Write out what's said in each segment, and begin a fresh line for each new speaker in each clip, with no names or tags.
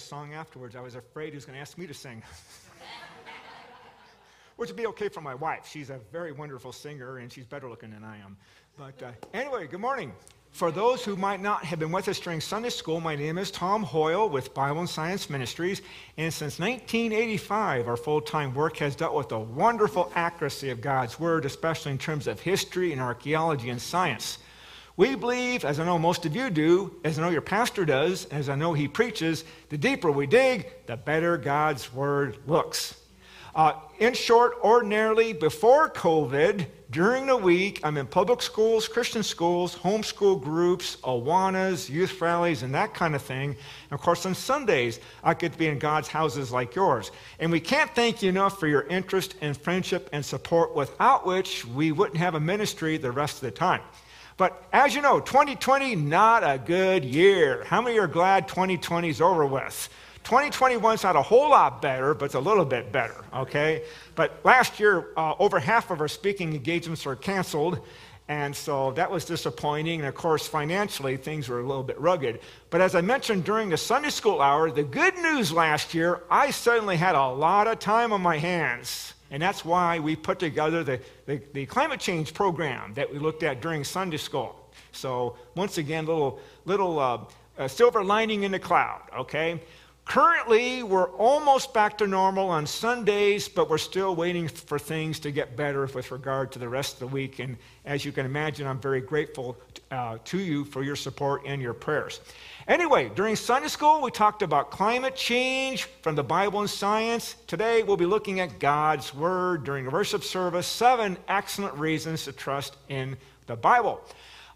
a song afterwards. I was afraid he was going to ask me to sing. Which would be okay for my wife. She's a very wonderful singer and she's better looking than I am. But uh, anyway, good morning. For those who might not have been with us during Sunday school, my name is Tom Hoyle with Bible and Science Ministries. And since 1985, our full time work has dealt with the wonderful accuracy of God's Word, especially in terms of history and archaeology and science. We believe, as I know most of you do, as I know your pastor does, as I know he preaches, the deeper we dig, the better God's Word looks. Uh, in short, ordinarily, before COVID, during the week, I'm in public schools, Christian schools, homeschool groups, Awanas, youth rallies, and that kind of thing. And of course, on Sundays, I get to be in God's houses like yours. And we can't thank you enough for your interest and friendship and support, without which we wouldn't have a ministry the rest of the time. But as you know, 2020, not a good year. How many are glad 2020 is over with? 2021's not a whole lot better, but it's a little bit better, okay? But last year, uh, over half of our speaking engagements were canceled, and so that was disappointing. And of course, financially, things were a little bit rugged. But as I mentioned during the Sunday school hour, the good news last year, I suddenly had a lot of time on my hands. And that's why we put together the, the, the climate change program that we looked at during Sunday school. So, once again, little, little uh, silver lining in the cloud, okay? Currently, we're almost back to normal on Sundays, but we're still waiting for things to get better with regard to the rest of the week. And as you can imagine, I'm very grateful uh, to you for your support and your prayers. Anyway, during Sunday school, we talked about climate change from the Bible and science. Today, we'll be looking at God's Word during worship service seven excellent reasons to trust in the Bible.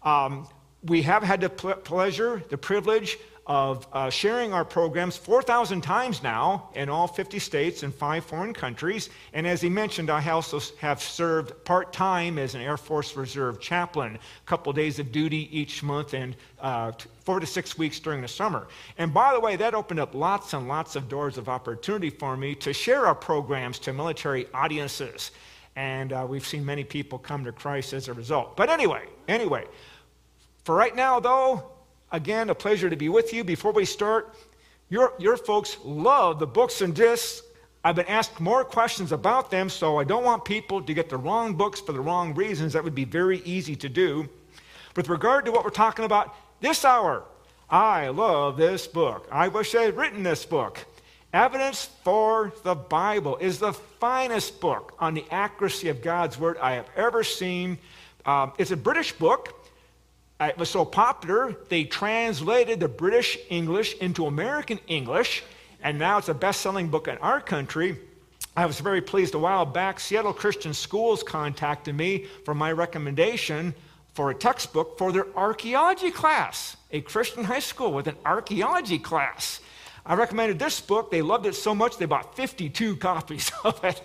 Um, we have had the pleasure, the privilege, of uh, sharing our programs 4,000 times now in all 50 states and five foreign countries. And as he mentioned, I also have served part time as an Air Force Reserve chaplain, a couple days of duty each month and uh, four to six weeks during the summer. And by the way, that opened up lots and lots of doors of opportunity for me to share our programs to military audiences. And uh, we've seen many people come to Christ as a result. But anyway, anyway, for right now, though, Again, a pleasure to be with you. Before we start, your, your folks love the books and discs. I've been asked more questions about them, so I don't want people to get the wrong books for the wrong reasons. That would be very easy to do. With regard to what we're talking about this hour, I love this book. I wish I had written this book. Evidence for the Bible is the finest book on the accuracy of God's Word I have ever seen. Um, it's a British book. It was so popular, they translated the British English into American English, and now it's a best selling book in our country. I was very pleased a while back. Seattle Christian Schools contacted me for my recommendation for a textbook for their archaeology class, a Christian high school with an archaeology class. I recommended this book. They loved it so much they bought 52 copies of it.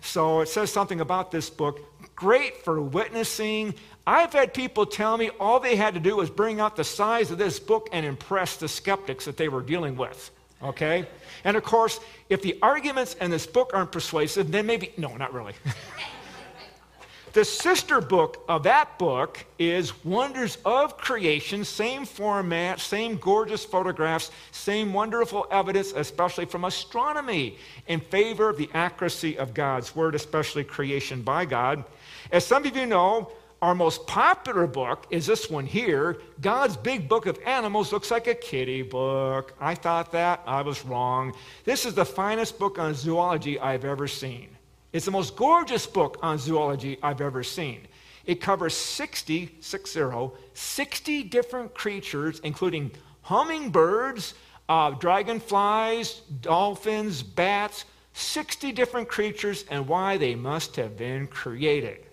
So it says something about this book. Great for witnessing, I've had people tell me all they had to do was bring out the size of this book and impress the skeptics that they were dealing with. Okay? And of course, if the arguments in this book aren't persuasive, then maybe, no, not really. the sister book of that book is Wonders of Creation, same format, same gorgeous photographs, same wonderful evidence, especially from astronomy, in favor of the accuracy of God's Word, especially creation by God. As some of you know, our most popular book is this one here. God's Big Book of Animals looks like a kitty book. I thought that. I was wrong. This is the finest book on zoology I've ever seen. It's the most gorgeous book on zoology I've ever seen. It covers 60, 60, 60 different creatures, including hummingbirds, uh, dragonflies, dolphins, bats, 60 different creatures, and why they must have been created.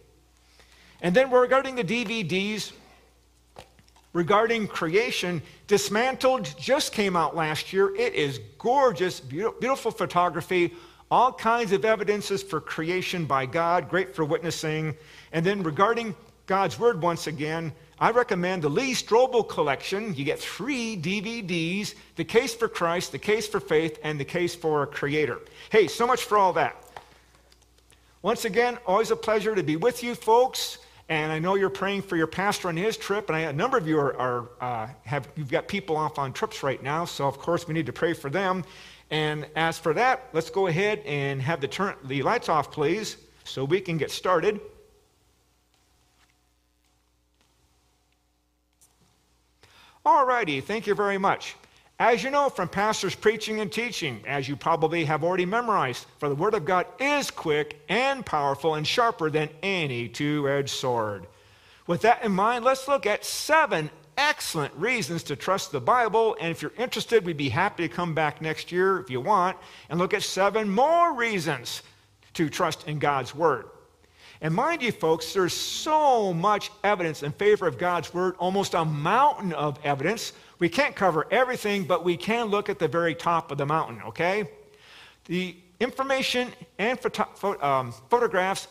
And then regarding the DVDs, regarding creation, Dismantled just came out last year. It is gorgeous, beautiful photography, all kinds of evidences for creation by God, great for witnessing. And then regarding God's Word, once again, I recommend the Lee Strobel collection. You get three DVDs The Case for Christ, The Case for Faith, and The Case for a Creator. Hey, so much for all that. Once again, always a pleasure to be with you, folks. And I know you're praying for your pastor on his trip, and I, a number of you are, are uh, have you've got people off on trips right now. So of course we need to pray for them. And as for that, let's go ahead and have the turn the lights off, please, so we can get started. All righty, thank you very much. As you know from pastors preaching and teaching, as you probably have already memorized, for the Word of God is quick and powerful and sharper than any two edged sword. With that in mind, let's look at seven excellent reasons to trust the Bible. And if you're interested, we'd be happy to come back next year if you want and look at seven more reasons to trust in God's Word. And mind you, folks, there's so much evidence in favor of God's Word, almost a mountain of evidence we can't cover everything, but we can look at the very top of the mountain, okay? The information and photo- um, photographs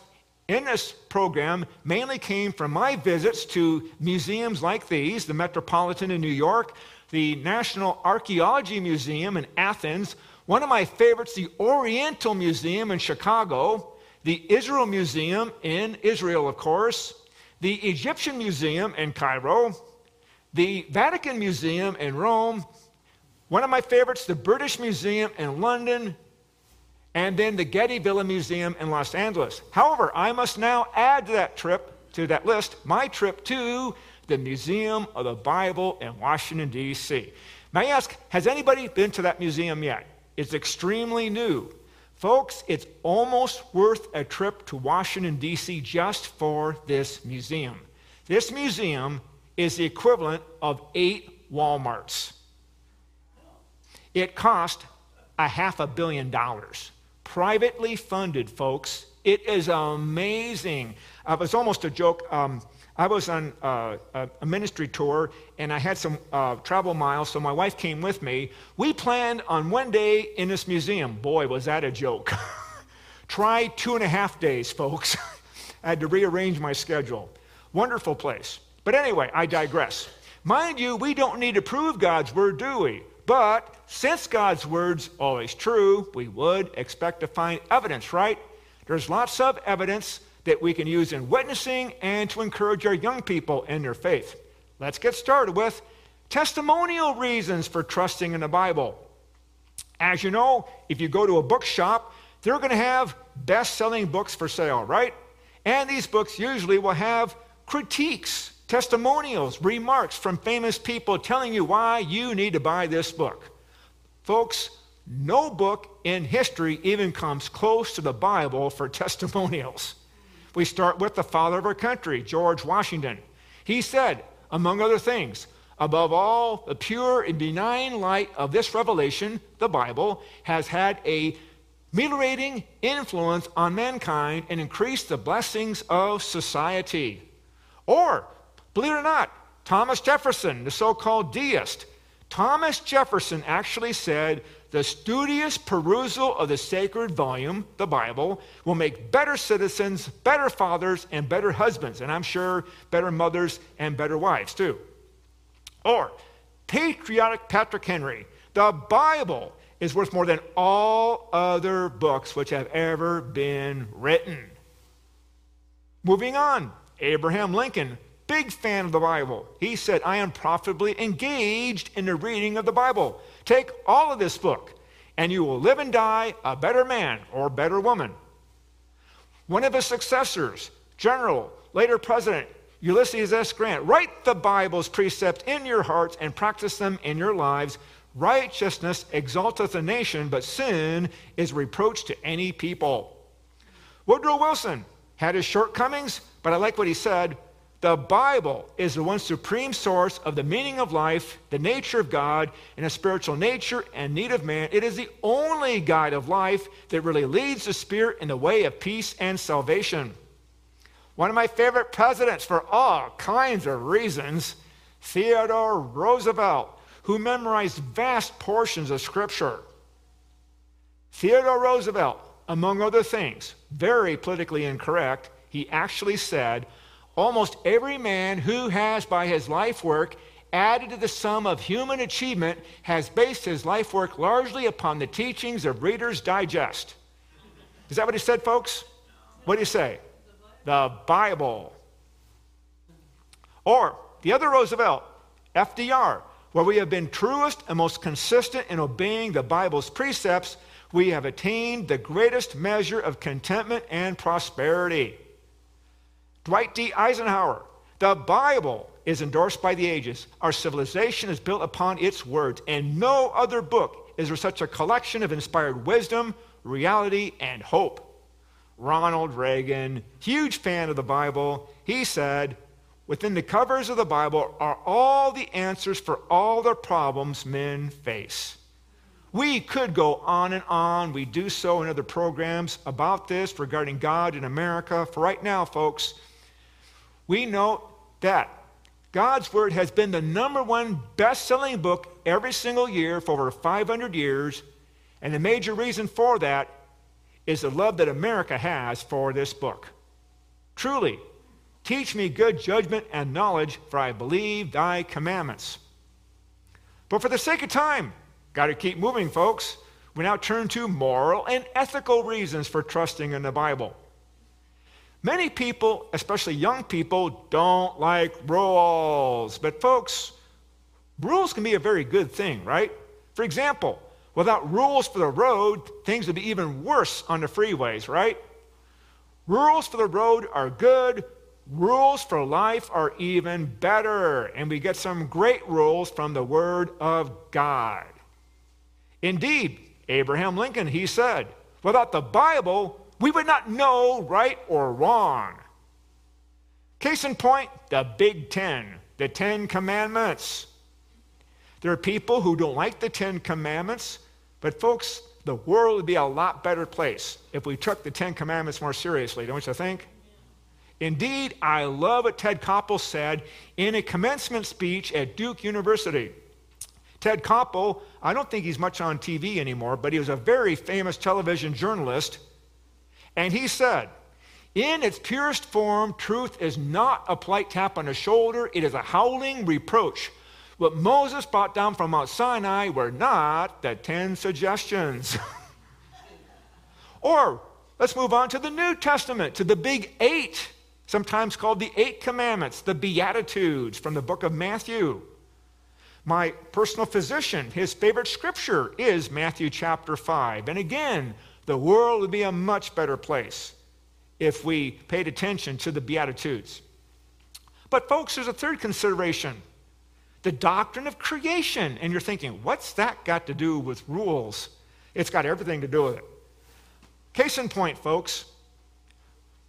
in this program mainly came from my visits to museums like these the Metropolitan in New York, the National Archaeology Museum in Athens, one of my favorites, the Oriental Museum in Chicago, the Israel Museum in Israel, of course, the Egyptian Museum in Cairo, the Vatican Museum in Rome, one of my favorites, the British Museum in London, and then the Getty Villa Museum in Los Angeles. However, I must now add to that trip, to that list, my trip to the Museum of the Bible in Washington, D.C. May I ask, has anybody been to that museum yet? It's extremely new. Folks, it's almost worth a trip to Washington, D.C. just for this museum. This museum is the equivalent of eight Walmarts. It cost a half a billion dollars. Privately funded, folks. It is amazing. It was almost a joke. Um, I was on uh, a, ministry tour and I had some uh, travel miles, so my wife came with me. We planned on one day in this museum. Boy, was that a joke. Try two and a half days, folks. I had to rearrange my schedule. Wonderful place. But anyway, I digress. Mind you, we don't need to prove God's word, do we? But since God's word's always true, we would expect to find evidence, right? There's lots of evidence that we can use in witnessing and to encourage our young people in their faith. Let's get started with testimonial reasons for trusting in the Bible. As you know, if you go to a bookshop, they're going to have best selling books for sale, right? And these books usually will have critiques testimonials, remarks from famous people telling you why you need to buy this book. Folks, no book in history even comes close to the Bible for testimonials. We start with the father of our country, George Washington. He said, among other things, above all, the pure and benign light of this revelation, the Bible, has had a meliorating influence on mankind and increased the blessings of society. Or Believe it or not, Thomas Jefferson, the so called deist, Thomas Jefferson actually said the studious perusal of the sacred volume, the Bible, will make better citizens, better fathers, and better husbands, and I'm sure better mothers and better wives too. Or, patriotic Patrick Henry, the Bible is worth more than all other books which have ever been written. Moving on, Abraham Lincoln big fan of the Bible. He said, I am profitably engaged in the reading of the Bible. Take all of this book, and you will live and die a better man or better woman. One of his successors, General, later President Ulysses S. Grant, write the Bible's precepts in your hearts and practice them in your lives. Righteousness exalteth a nation, but sin is reproach to any people. Woodrow Wilson had his shortcomings, but I like what he said the Bible is the one supreme source of the meaning of life, the nature of God, and the spiritual nature and need of man. It is the only guide of life that really leads the spirit in the way of peace and salvation. One of my favorite presidents for all kinds of reasons, Theodore Roosevelt, who memorized vast portions of Scripture. Theodore Roosevelt, among other things, very politically incorrect, he actually said, Almost every man who has, by his life work, added to the sum of human achievement has based his life work largely upon the teachings of Reader's Digest. Is that what he said, folks? What do you say? The Bible. Or the other Roosevelt, FDR, where we have been truest and most consistent in obeying the Bible's precepts, we have attained the greatest measure of contentment and prosperity. Dwight D. Eisenhower, the Bible is endorsed by the ages. Our civilization is built upon its words, and no other book is there such a collection of inspired wisdom, reality, and hope. Ronald Reagan, huge fan of the Bible, he said, Within the covers of the Bible are all the answers for all the problems men face. We could go on and on. We do so in other programs about this regarding God in America. For right now, folks, we note that God's Word has been the number one best selling book every single year for over 500 years. And the major reason for that is the love that America has for this book. Truly, Teach me good judgment and knowledge, for I believe thy commandments. But for the sake of time, got to keep moving, folks. We now turn to moral and ethical reasons for trusting in the Bible. Many people, especially young people, don't like rules. But, folks, rules can be a very good thing, right? For example, without rules for the road, things would be even worse on the freeways, right? Rules for the road are good, Rules for life are even better, and we get some great rules from the Word of God. Indeed, Abraham Lincoln, he said, without the Bible, we would not know right or wrong. Case in point, the Big Ten, the Ten Commandments. There are people who don't like the Ten Commandments, but folks, the world would be a lot better place if we took the Ten Commandments more seriously, don't you think? Indeed, I love what Ted Koppel said in a commencement speech at Duke University. Ted Koppel, I don't think he's much on TV anymore, but he was a very famous television journalist. And he said, in its purest form, truth is not a polite tap on the shoulder, it is a howling reproach. What Moses brought down from Mount Sinai were not the ten suggestions. or let's move on to the New Testament, to the big eight sometimes called the Eight Commandments, the Beatitudes from the book of Matthew. My personal physician, his favorite scripture is Matthew chapter 5. And again, the world would be a much better place if we paid attention to the Beatitudes. But, folks, there's a third consideration the doctrine of creation. And you're thinking, what's that got to do with rules? It's got everything to do with it. Case in point, folks,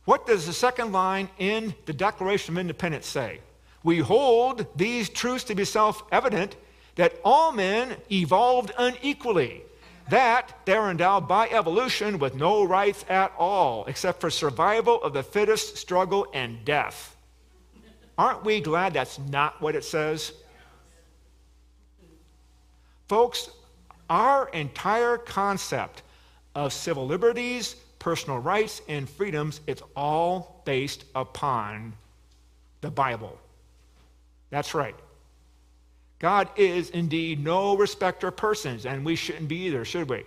what does the second line in the Declaration of Independence say? We hold these truths to be self evident that all men evolved unequally, that they're endowed by evolution with no rights at all, except for survival of the fittest, struggle, and death. Aren't we glad that's not what it says? Folks, our entire concept of civil liberties, personal rights and freedoms, it's all based upon the Bible. That's right. God is indeed no respecter of persons, and we shouldn't be either, should we?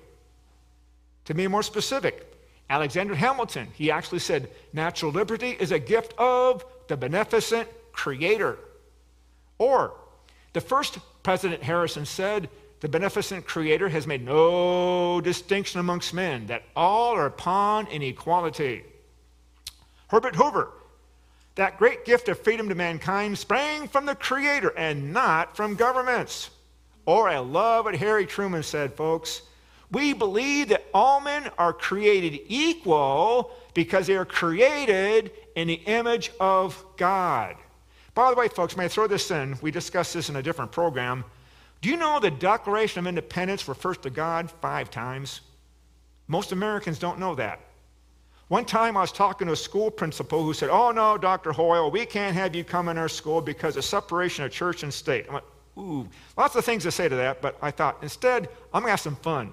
To be more specific, Alexander Hamilton, he actually said, natural liberty is a gift of the beneficent Creator. Or, the first President Harrison said, the beneficent Creator has made no distinction amongst men, that all are upon an equality. Herbert Hoover, that great gift of freedom to mankind sprang from the Creator and not from governments. Or I love what Harry Truman said, folks. We believe that all men are created equal because they are created in the image of God. By the way, folks, may I throw this in? We discussed this in a different program. Do you know the Declaration of Independence refers to God five times? Most Americans don't know that. One time I was talking to a school principal who said, Oh, no, Dr. Hoyle, we can't have you come in our school because of separation of church and state. I went, Ooh, lots of things to say to that, but I thought, instead, I'm going to have some fun.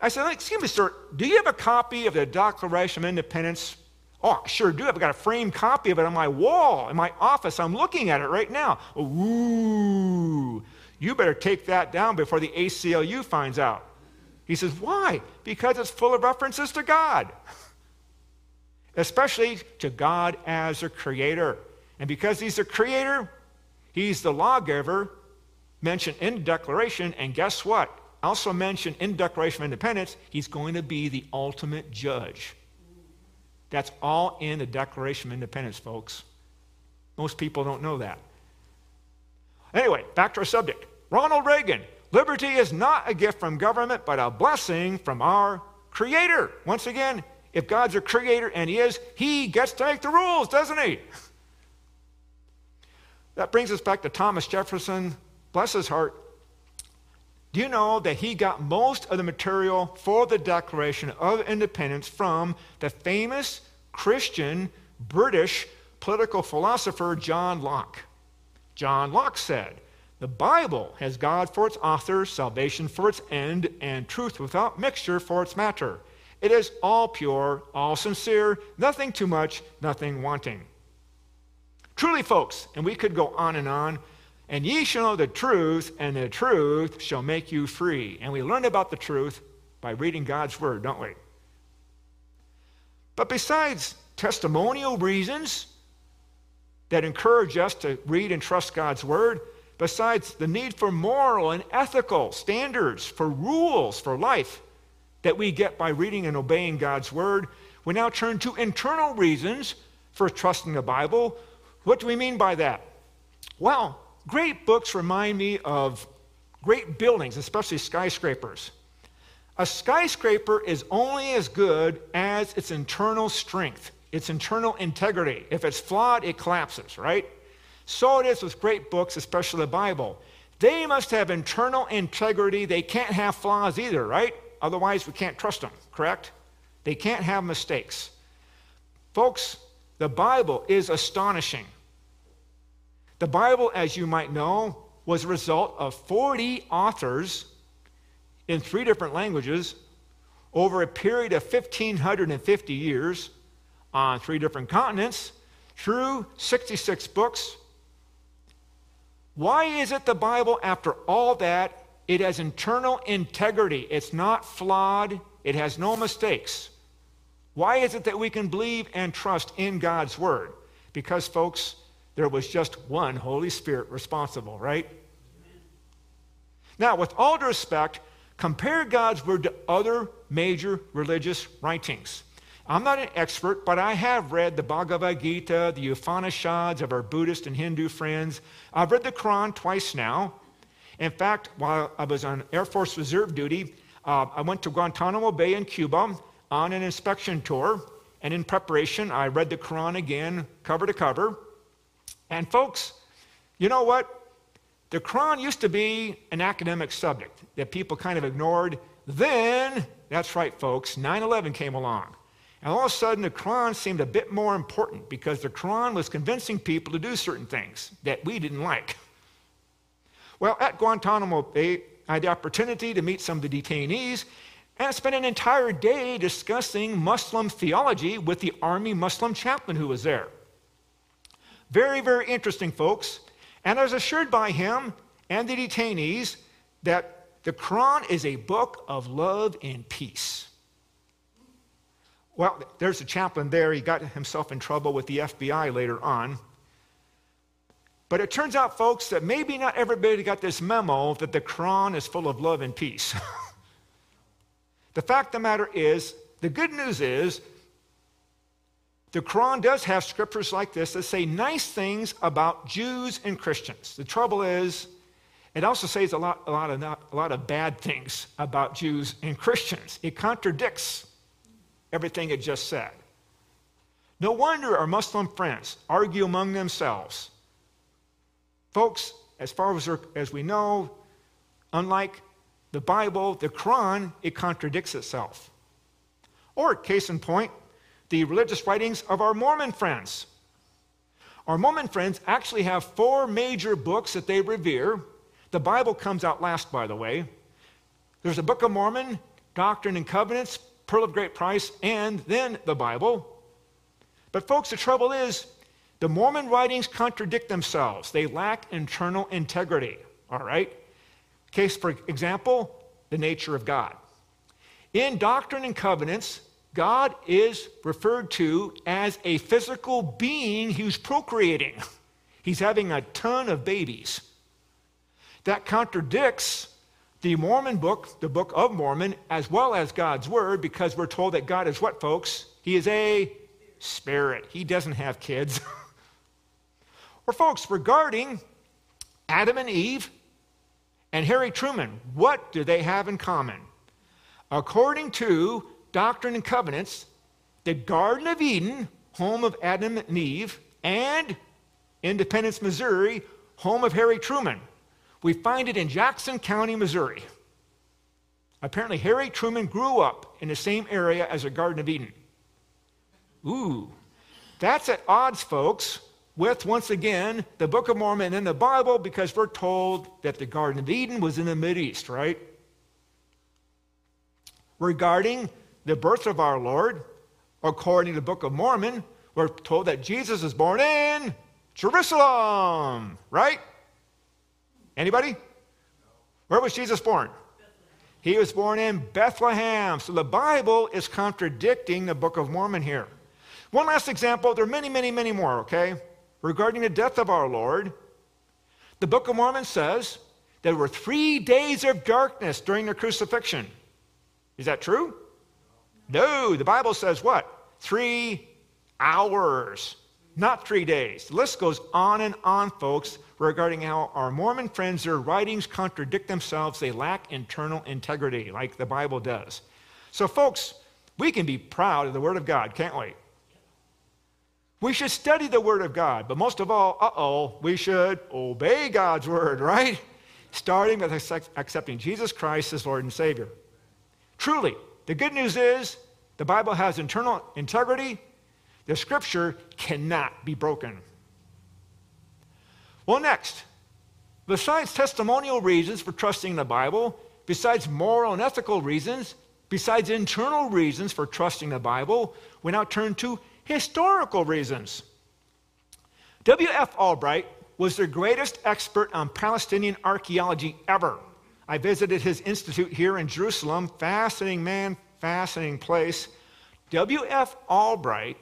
I said, Excuse me, sir, do you have a copy of the Declaration of Independence? Oh, I sure do. I've got a framed copy of it on my wall in my office. I'm looking at it right now. Ooh, you better take that down before the ACLU finds out. He says, Why? Because it's full of references to God, especially to God as a creator. And because he's a creator, He's the lawgiver mentioned in the Declaration, and guess what? Also mentioned in the Declaration of Independence, he's going to be the ultimate judge. That's all in the Declaration of Independence, folks. Most people don't know that. Anyway, back to our subject. Ronald Reagan. Liberty is not a gift from government, but a blessing from our Creator. Once again, if God's a creator, and He is, He gets to make the rules, doesn't He? That brings us back to Thomas Jefferson. Bless his heart. Do you know that he got most of the material for the Declaration of Independence from the famous Christian British political philosopher John Locke? John Locke said, The Bible has God for its author, salvation for its end, and truth without mixture for its matter. It is all pure, all sincere, nothing too much, nothing wanting. Truly, folks, and we could go on and on, and ye shall know the truth, and the truth shall make you free. And we learn about the truth by reading God's word, don't we? But besides testimonial reasons that encourage us to read and trust God's word, besides the need for moral and ethical standards, for rules for life that we get by reading and obeying God's word, we now turn to internal reasons for trusting the Bible. What do we mean by that? Well, great books remind me of great buildings, especially skyscrapers. A skyscraper is only as good as its internal strength, its internal integrity. If it's flawed, it collapses, right? So it is with great books, especially the Bible. They must have internal integrity. They can't have flaws either, right? Otherwise, we can't trust them, correct? They can't have mistakes. Folks, the Bible is astonishing. The Bible, as you might know, was a result of 40 authors in three different languages over a period of 1,550 years on three different continents through 66 books. Why is it the Bible, after all that, it has internal integrity? It's not flawed, it has no mistakes. Why is it that we can believe and trust in God's Word? Because, folks, there was just one Holy Spirit responsible, right? Now, with all due respect, compare God's Word to other major religious writings. I'm not an expert, but I have read the Bhagavad Gita, the Upanishads of our Buddhist and Hindu friends. I've read the Quran twice now. In fact, while I was on Air Force Reserve duty, uh, I went to Guantanamo Bay in Cuba on an inspection tour. And in preparation, I read the Quran again, cover to cover. And folks, you know what? The Quran used to be an academic subject that people kind of ignored. Then, that's right, folks, 9 11 came along. And all of a sudden, the Quran seemed a bit more important because the Quran was convincing people to do certain things that we didn't like. Well, at Guantanamo Bay, I had the opportunity to meet some of the detainees and I spent an entire day discussing Muslim theology with the Army Muslim chaplain who was there. Very, very interesting, folks. And I was assured by him and the detainees that the Quran is a book of love and peace. Well, there's a chaplain there. He got himself in trouble with the FBI later on. But it turns out, folks, that maybe not everybody got this memo that the Quran is full of love and peace. the fact of the matter is, the good news is the Quran does have scriptures like this that say nice things about Jews and Christians. The trouble is, it also says a lot, a lot, of, not, a lot of bad things about Jews and Christians. It contradicts everything it just said. No wonder our Muslim friends argue among themselves. Folks, as far as, as we know, unlike the Bible, the Quran, it contradicts itself. Or, case in point, the religious writings of our Mormon friends. Our Mormon friends actually have four major books that they revere. The Bible comes out last, by the way. There's a Book of Mormon, Doctrine and Covenants, Pearl of Great Price, and then the Bible. But, folks, the trouble is the Mormon writings contradict themselves, they lack internal integrity. All right? Case, for example, the nature of God. In Doctrine and Covenants, God is referred to as a physical being who's procreating. He's having a ton of babies. That contradicts the Mormon book, the Book of Mormon, as well as God's Word, because we're told that God is what, folks? He is a spirit. He doesn't have kids. folks, regarding Adam and Eve and Harry Truman, what do they have in common? According to Doctrine and Covenants, the Garden of Eden, home of Adam and Eve, and Independence, Missouri, home of Harry Truman. We find it in Jackson County, Missouri. Apparently, Harry Truman grew up in the same area as the Garden of Eden. Ooh, that's at odds, folks, with once again the Book of Mormon and the Bible because we're told that the Garden of Eden was in the East, right? Regarding the birth of our Lord, according to the Book of Mormon, we're told that Jesus is born in Jerusalem, right? Anybody? Where was Jesus born? He was born in Bethlehem. So the Bible is contradicting the Book of Mormon here. One last example. There are many, many, many more, okay? Regarding the death of our Lord, the Book of Mormon says there were three days of darkness during the crucifixion. Is that true? No, the Bible says what? Three hours, not three days. The list goes on and on, folks, regarding how our Mormon friends, their writings contradict themselves. They lack internal integrity, like the Bible does. So, folks, we can be proud of the Word of God, can't we? We should study the Word of God, but most of all, uh oh, we should obey God's Word, right? Starting with accepting Jesus Christ as Lord and Savior. Truly, the good news is the Bible has internal integrity. The scripture cannot be broken. Well, next, besides testimonial reasons for trusting the Bible, besides moral and ethical reasons, besides internal reasons for trusting the Bible, we now turn to historical reasons. W.F. Albright was the greatest expert on Palestinian archaeology ever. I visited his institute here in Jerusalem. Fascinating man, fascinating place. W.F. Albright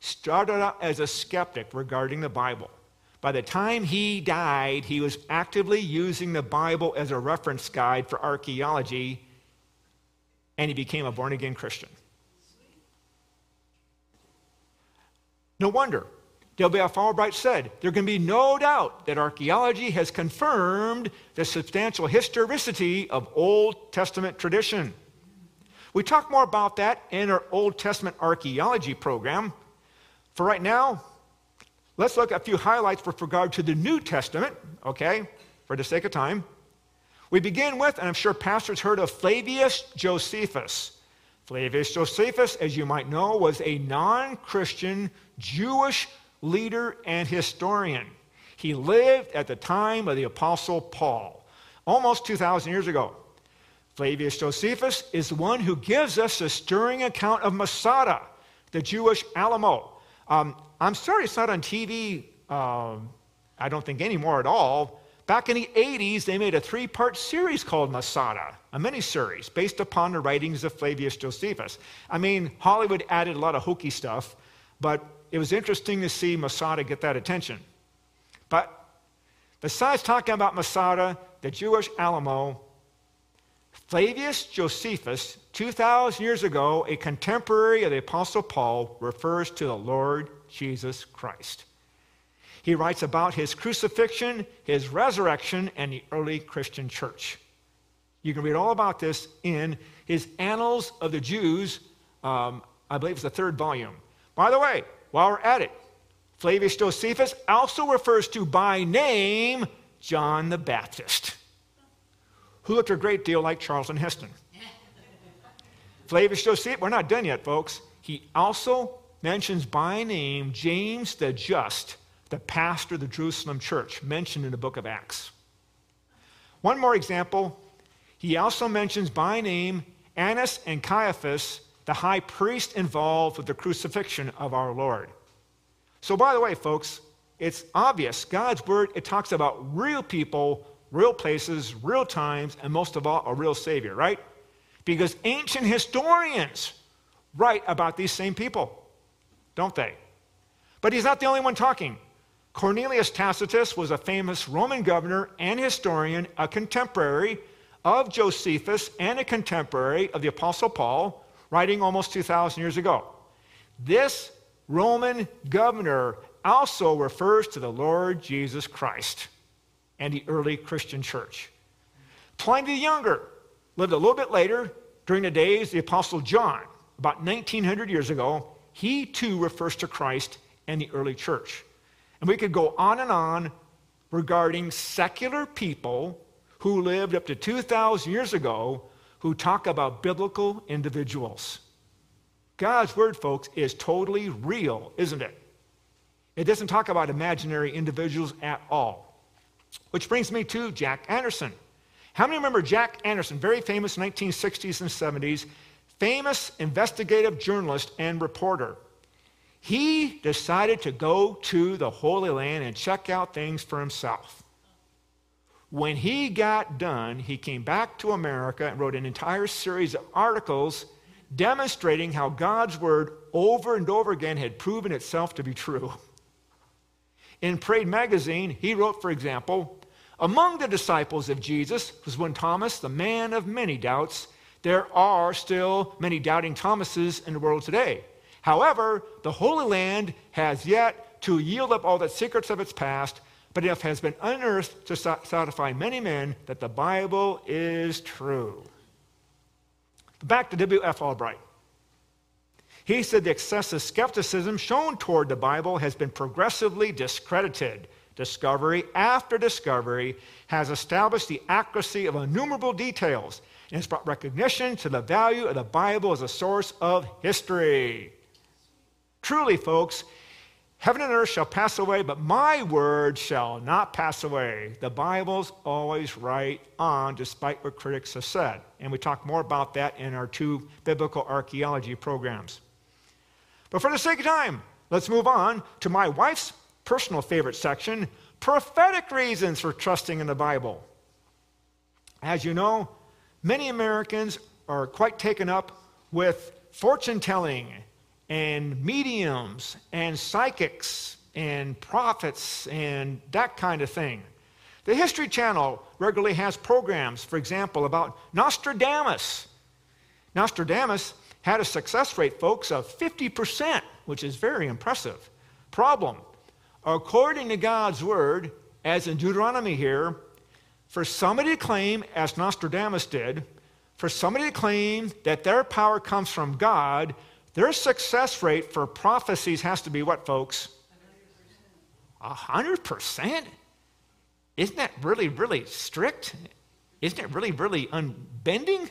started out as a skeptic regarding the Bible. By the time he died, he was actively using the Bible as a reference guide for archaeology, and he became a born again Christian. No wonder. W.F. Albright said, There can be no doubt that archaeology has confirmed the substantial historicity of Old Testament tradition. We talk more about that in our Old Testament archaeology program. For right now, let's look at a few highlights with regard to the New Testament, okay, for the sake of time. We begin with, and I'm sure pastors heard of Flavius Josephus. Flavius Josephus, as you might know, was a non Christian Jewish leader and historian. He lived at the time of the Apostle Paul, almost 2,000 years ago. Flavius Josephus is the one who gives us a stirring account of Masada, the Jewish Alamo. Um, I'm sorry it's not on TV, um, I don't think anymore at all. Back in the 80s, they made a three part series called Masada, a mini series based upon the writings of Flavius Josephus. I mean, Hollywood added a lot of hokey stuff, but it was interesting to see Masada get that attention. But besides talking about Masada, the Jewish Alamo, Flavius Josephus, 2,000 years ago, a contemporary of the Apostle Paul, refers to the Lord Jesus Christ. He writes about his crucifixion, his resurrection, and the early Christian church. You can read all about this in his Annals of the Jews, um, I believe it's the third volume. By the way, while we're at it, Flavius Josephus also refers to by name John the Baptist who looked a great deal like Charlton Heston. Flavius Josephus, we're not done yet, folks. He also mentions by name James the Just, the pastor of the Jerusalem church, mentioned in the book of Acts. One more example, he also mentions by name Annas and Caiaphas, the high priest involved with the crucifixion of our Lord. So, by the way, folks, it's obvious. God's word, it talks about real people real places, real times, and most of all, a real Savior, right? Because ancient historians write about these same people, don't they? But he's not the only one talking. Cornelius Tacitus was a famous Roman governor and historian, a contemporary of Josephus and a contemporary of the Apostle Paul, writing almost 2,000 years ago. This Roman governor also refers to the Lord Jesus Christ and the early Christian church. Pliny the Younger lived a little bit later during the days of the Apostle John, about 1900 years ago. He too refers to Christ and the early church. And we could go on and on regarding secular people who lived up to 2,000 years ago who talk about biblical individuals. God's word, folks, is totally real, isn't it? It doesn't talk about imaginary individuals at all. Which brings me to Jack Anderson. How many remember Jack Anderson, very famous 1960s and 70s, famous investigative journalist and reporter? He decided to go to the Holy Land and check out things for himself. When he got done, he came back to America and wrote an entire series of articles demonstrating how God's word over and over again had proven itself to be true. In Parade magazine, he wrote, for example, among the disciples of Jesus was one Thomas, the man of many doubts. There are still many doubting Thomases in the world today. However, the Holy Land has yet to yield up all the secrets of its past but it has been unearthed to satisfy many men that the Bible is true. Back to W.F. Albright. He said the excessive skepticism shown toward the Bible has been progressively discredited. Discovery after discovery has established the accuracy of innumerable details and has brought recognition to the value of the Bible as a source of history. Truly, folks, Heaven and earth shall pass away, but my word shall not pass away. The Bible's always right on, despite what critics have said. And we talk more about that in our two biblical archaeology programs. But for the sake of time, let's move on to my wife's personal favorite section prophetic reasons for trusting in the Bible. As you know, many Americans are quite taken up with fortune telling and mediums and psychics and prophets and that kind of thing. The History Channel regularly has programs, for example, about Nostradamus. Nostradamus had a success rate, folks, of 50%, which is very impressive. Problem according to God's word, as in Deuteronomy here, for somebody to claim, as Nostradamus did, for somebody to claim that their power comes from God, their success rate for prophecies has to be what, folks? 100%. 100%? Isn't that really, really strict? Isn't it really, really unbending?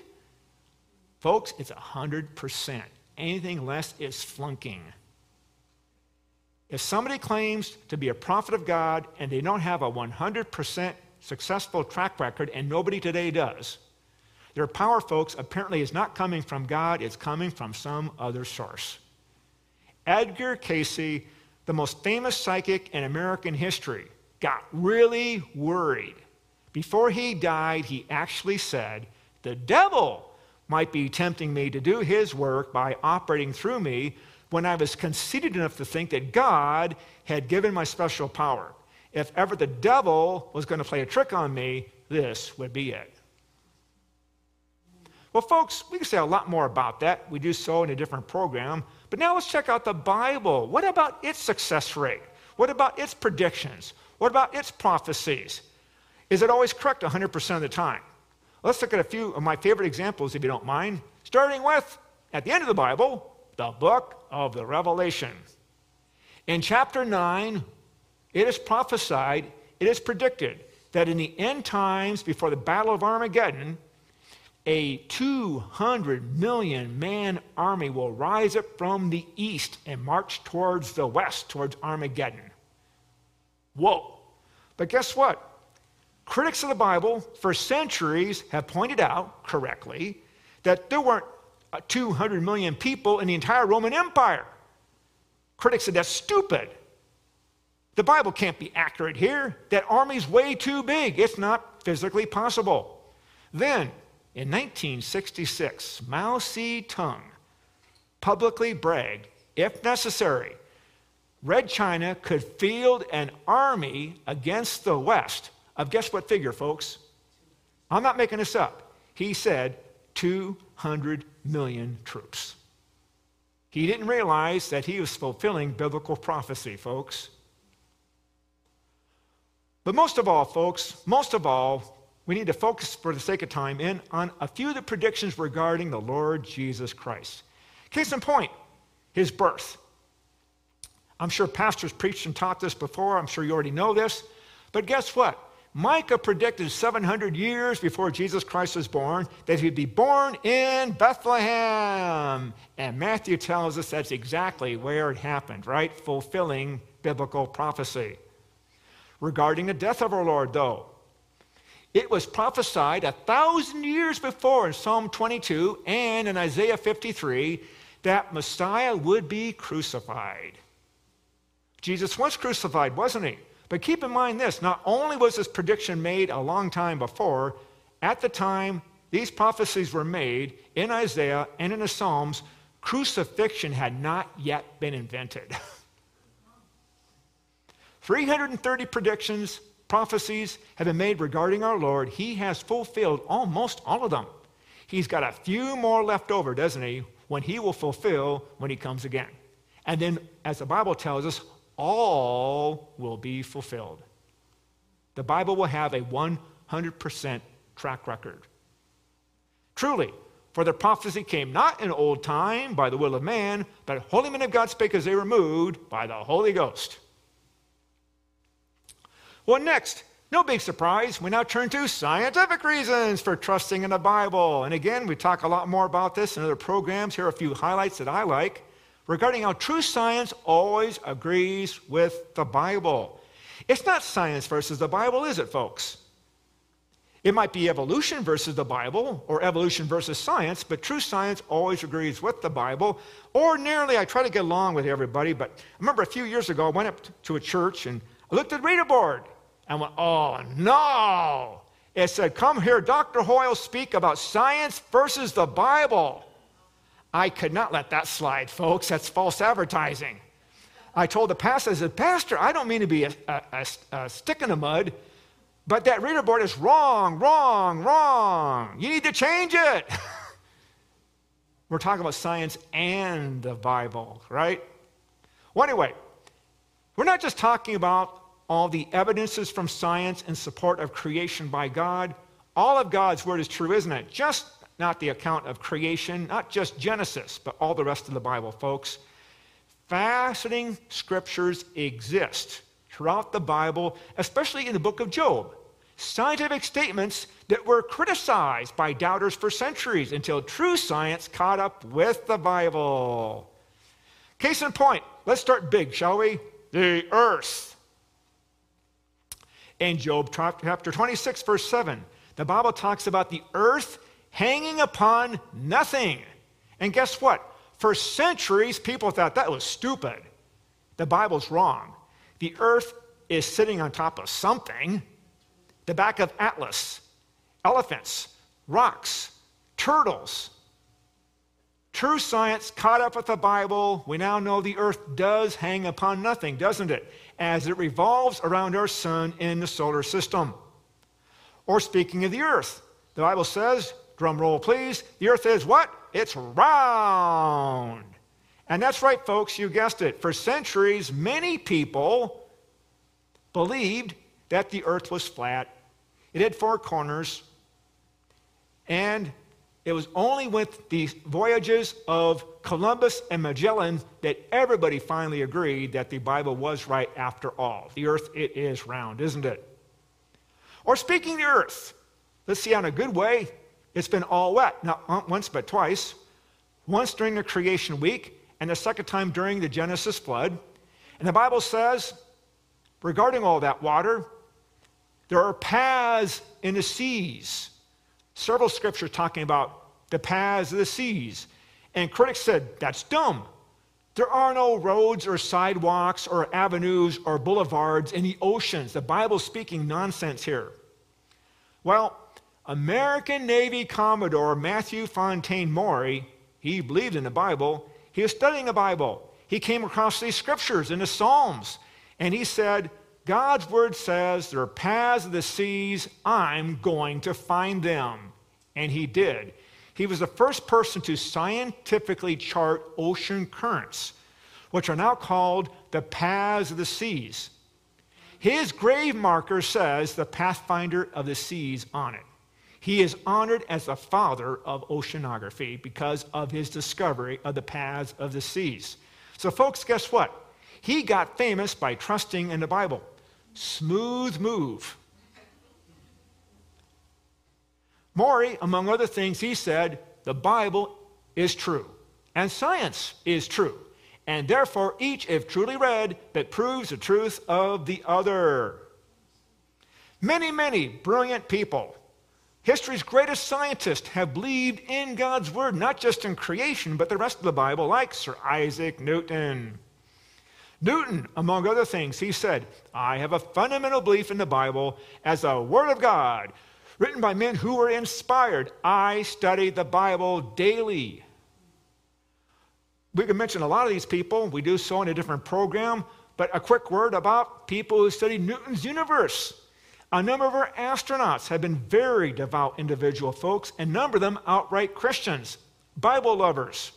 Folks, it's 100%. Anything less is flunking. If somebody claims to be a prophet of God and they don't have a 100% successful track record, and nobody today does, their power, folks, apparently is not coming from God, it's coming from some other source. Edgar Cayce, the most famous psychic in American history, got really worried. Before he died, he actually said, The devil might be tempting me to do his work by operating through me when I was conceited enough to think that God had given my special power. If ever the devil was going to play a trick on me, this would be it. Well, folks, we can say a lot more about that. We do so in a different program. But now let's check out the Bible. What about its success rate? What about its predictions? What about its prophecies? Is it always correct 100% of the time? Let's look at a few of my favorite examples, if you don't mind. Starting with, at the end of the Bible, the book of the Revelation. In chapter 9, it is prophesied, it is predicted that in the end times, before the Battle of Armageddon, a 200 million man army will rise up from the east and march towards the west, towards Armageddon. Whoa. But guess what? Critics of the Bible for centuries have pointed out correctly that there weren't uh, 200 million people in the entire Roman Empire. Critics said that's stupid. The Bible can't be accurate here. That army's way too big. It's not physically possible. Then, in 1966, Mao Zedong publicly bragged, if necessary, Red China could field an army against the West of guess what figure, folks? I'm not making this up. He said 200 million troops. He didn't realize that he was fulfilling biblical prophecy, folks. But most of all, folks, most of all, we need to focus for the sake of time in on a few of the predictions regarding the Lord Jesus Christ. Case in point, his birth. I'm sure pastors preached and taught this before. I'm sure you already know this. But guess what? Micah predicted 700 years before Jesus Christ was born that he'd be born in Bethlehem. And Matthew tells us that's exactly where it happened, right? Fulfilling biblical prophecy. Regarding the death of our Lord, though, it was prophesied a thousand years before in Psalm 22 and in Isaiah 53 that Messiah would be crucified. Jesus was crucified, wasn't he? But keep in mind this not only was this prediction made a long time before, at the time these prophecies were made in Isaiah and in the Psalms, crucifixion had not yet been invented. 330 predictions, prophecies have been made regarding our Lord. He has fulfilled almost all of them. He's got a few more left over, doesn't he, when he will fulfill when he comes again. And then, as the Bible tells us, all will be fulfilled. The Bible will have a 100% track record. Truly, for the prophecy came not in old time by the will of man, but holy men of God spake as they were moved by the Holy Ghost. Well, next, no big surprise, we now turn to scientific reasons for trusting in the Bible. And again, we talk a lot more about this in other programs. Here are a few highlights that I like regarding how true science always agrees with the Bible. It's not science versus the Bible, is it, folks? It might be evolution versus the Bible or evolution versus science, but true science always agrees with the Bible. Ordinarily, I try to get along with everybody, but I remember a few years ago, I went up to a church and looked at the reader board and went, oh no. It said, Come here, Dr. Hoyle, speak about science versus the Bible. I could not let that slide, folks. That's false advertising. I told the pastor, I said, Pastor, I don't mean to be a, a, a, stick in the mud, but that reader board is wrong, wrong, wrong. You need to change it. We're talking about science and the Bible, right? Well, anyway, we're not just talking about all the evidences from science in support of creation by God. All of God's word is true, isn't it? Just not the account of creation, not just Genesis, but all the rest of the Bible, folks. Fascinating scriptures exist throughout the Bible, especially in the book of Job. Scientific statements that were criticized by doubters for centuries until true science caught up with the Bible. Case in point, let's start big, shall we? The earth. In Job chapter 26, verse 7, the Bible talks about the earth hanging upon nothing. And guess what? For centuries, people thought that was stupid. The Bible's wrong. The earth is sitting on top of something the back of Atlas, elephants, rocks, turtles. True science caught up with the Bible. We now know the earth does hang upon nothing, doesn't it? As it revolves around our sun in the solar system. Or speaking of the earth, the Bible says Drum roll, please. The earth is what? It's round. And that's right, folks, you guessed it. For centuries, many people believed that the earth was flat, it had four corners, and it was only with the voyages of Columbus and Magellan that everybody finally agreed that the Bible was right after all. The earth, it is round, isn't it? Or speaking the earth, let's see on a good way, it's been all wet. Not once, but twice. Once during the creation week, and the second time during the Genesis flood. And the Bible says, regarding all that water, there are paths in the seas. Several scriptures talking about the paths of the seas. And critics said, that's dumb. There are no roads or sidewalks or avenues or boulevards in the oceans. The Bible's speaking nonsense here. Well, American Navy Commodore Matthew Fontaine Maury, he believed in the Bible. He was studying the Bible. he came across these scriptures in the Psalms, and he said, God's word says there are paths of the seas, I'm going to find them. And he did. He was the first person to scientifically chart ocean currents, which are now called the paths of the seas. His grave marker says the pathfinder of the seas on it. He is honored as the father of oceanography because of his discovery of the paths of the seas. So, folks, guess what? He got famous by trusting in the Bible. Smooth move. Maury, among other things, he said, the Bible is true, and science is true, and therefore each, if truly read, that proves the truth of the other. Many, many brilliant people History's greatest scientists have believed in God's word, not just in creation, but the rest of the Bible, like Sir Isaac Newton. Newton, among other things, he said, I have a fundamental belief in the Bible as a word of God, written by men who were inspired. I study the Bible daily. We can mention a lot of these people. We do so in a different program, but a quick word about people who studied Newton's universe. A number of our astronauts have been very devout individual folks, and number of them outright Christians, Bible lovers.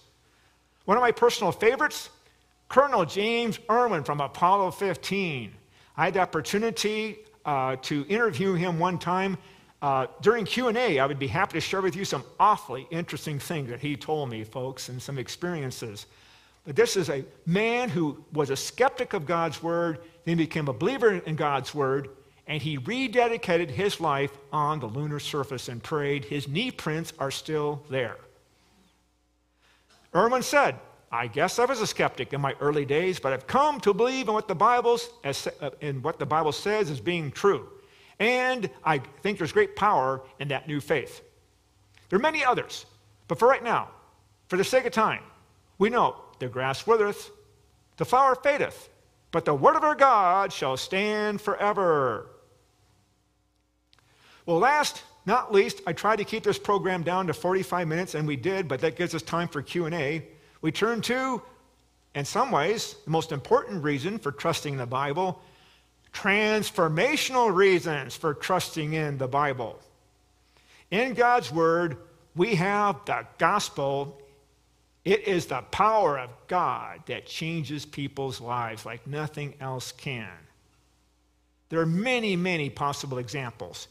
One of my personal favorites, Colonel James Irwin from Apollo 15. I had the opportunity uh, to interview him one time. Uh, during Q&A, I would be happy to share with you some awfully interesting things that he told me, folks, and some experiences. But this is a man who was a skeptic of God's word, then became a believer in God's word, and he rededicated his life on the lunar surface and prayed. His knee prints are still there. Irwin said, I guess I was a skeptic in my early days, but I've come to believe in what the Bible's uh, in what the Bible says as being true. And I think there's great power in that new faith. There are many others, but for right now, for the sake of time, we know the grass withereth, the flower fadeth, but the word of our God shall stand forever. Well, last, not least, I tried to keep this program down to 45 minutes, and we did, but that gives us time for Q&A. We turn to, in some ways, the most important reason for trusting the Bible, transformational reasons for trusting in the Bible. In God's Word, we have the gospel. It is the power of God that changes people's lives like nothing else can. There are many, many possible examples.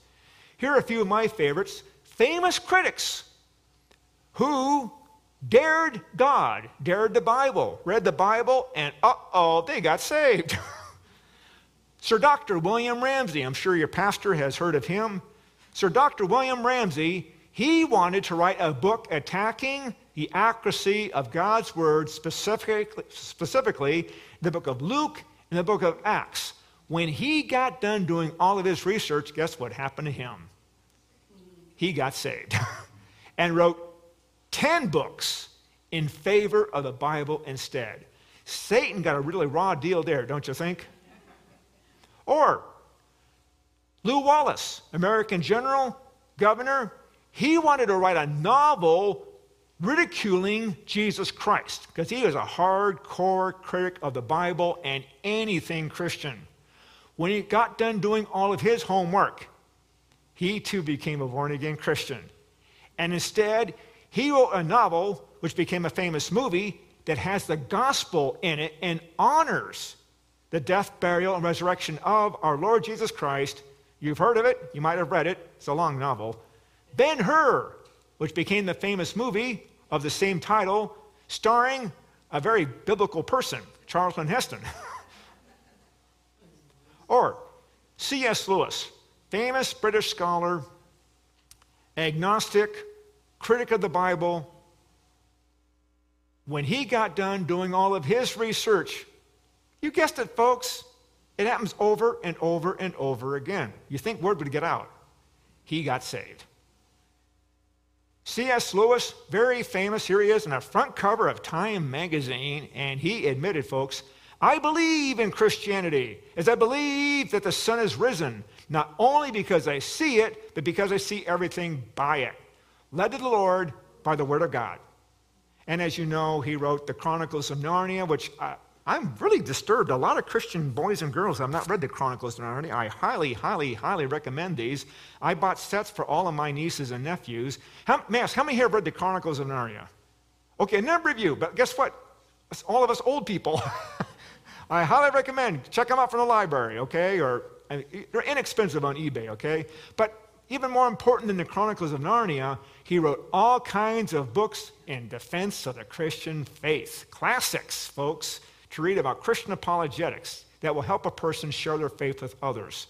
Here are a few of my favorites famous critics who dared God, dared the Bible, read the Bible, and uh oh, they got saved. Sir Dr. William Ramsay, I'm sure your pastor has heard of him. Sir Dr. William Ramsay, he wanted to write a book attacking the accuracy of God's word, specifically, specifically the book of Luke and the book of Acts. When he got done doing all of his research, guess what happened to him? he got saved and wrote 10 books in favor of the Bible instead. Satan got a really raw deal there, don't you think? Or Lew Wallace, American general, governor, he wanted to write a novel ridiculing Jesus Christ because he was a hardcore critic of the Bible and anything Christian. When he got done doing all of his homework, he too became a born again Christian. And instead, he wrote a novel which became a famous movie that has the gospel in it and honors the death, burial, and resurrection of our Lord Jesus Christ. You've heard of it, you might have read it, it's a long novel. Ben Hur, which became the famous movie of the same title, starring a very biblical person, Charlton Heston. or C.S. Lewis, famous British scholar, agnostic, critic of the Bible, when he got done doing all of his research, you guessed it, folks, it happens over and over and over again. You think word would get out. He got saved. C.S. Lewis, very famous, here he is on the front cover of Time magazine, and he admitted, folks, I believe in Christianity as I believe that the sun is risen, not only because I see it, but because I see everything by it. Led to the Lord by the Word of God. And as you know, he wrote the Chronicles of Narnia, which I, I'm really disturbed. A lot of Christian boys and girls I've not read the Chronicles of Narnia. I highly, highly, highly recommend these. I bought sets for all of my nieces and nephews. How, may I ask, how many here have read the Chronicles of Narnia? Okay, a number of you, but guess what? It's all of us old people. I highly recommend check them out from the library, okay? Or they're inexpensive on eBay, okay? But even more important than the Chronicles of Narnia, he wrote all kinds of books in defense of the Christian faith. Classics, folks to read about Christian apologetics that will help a person share their faith with others.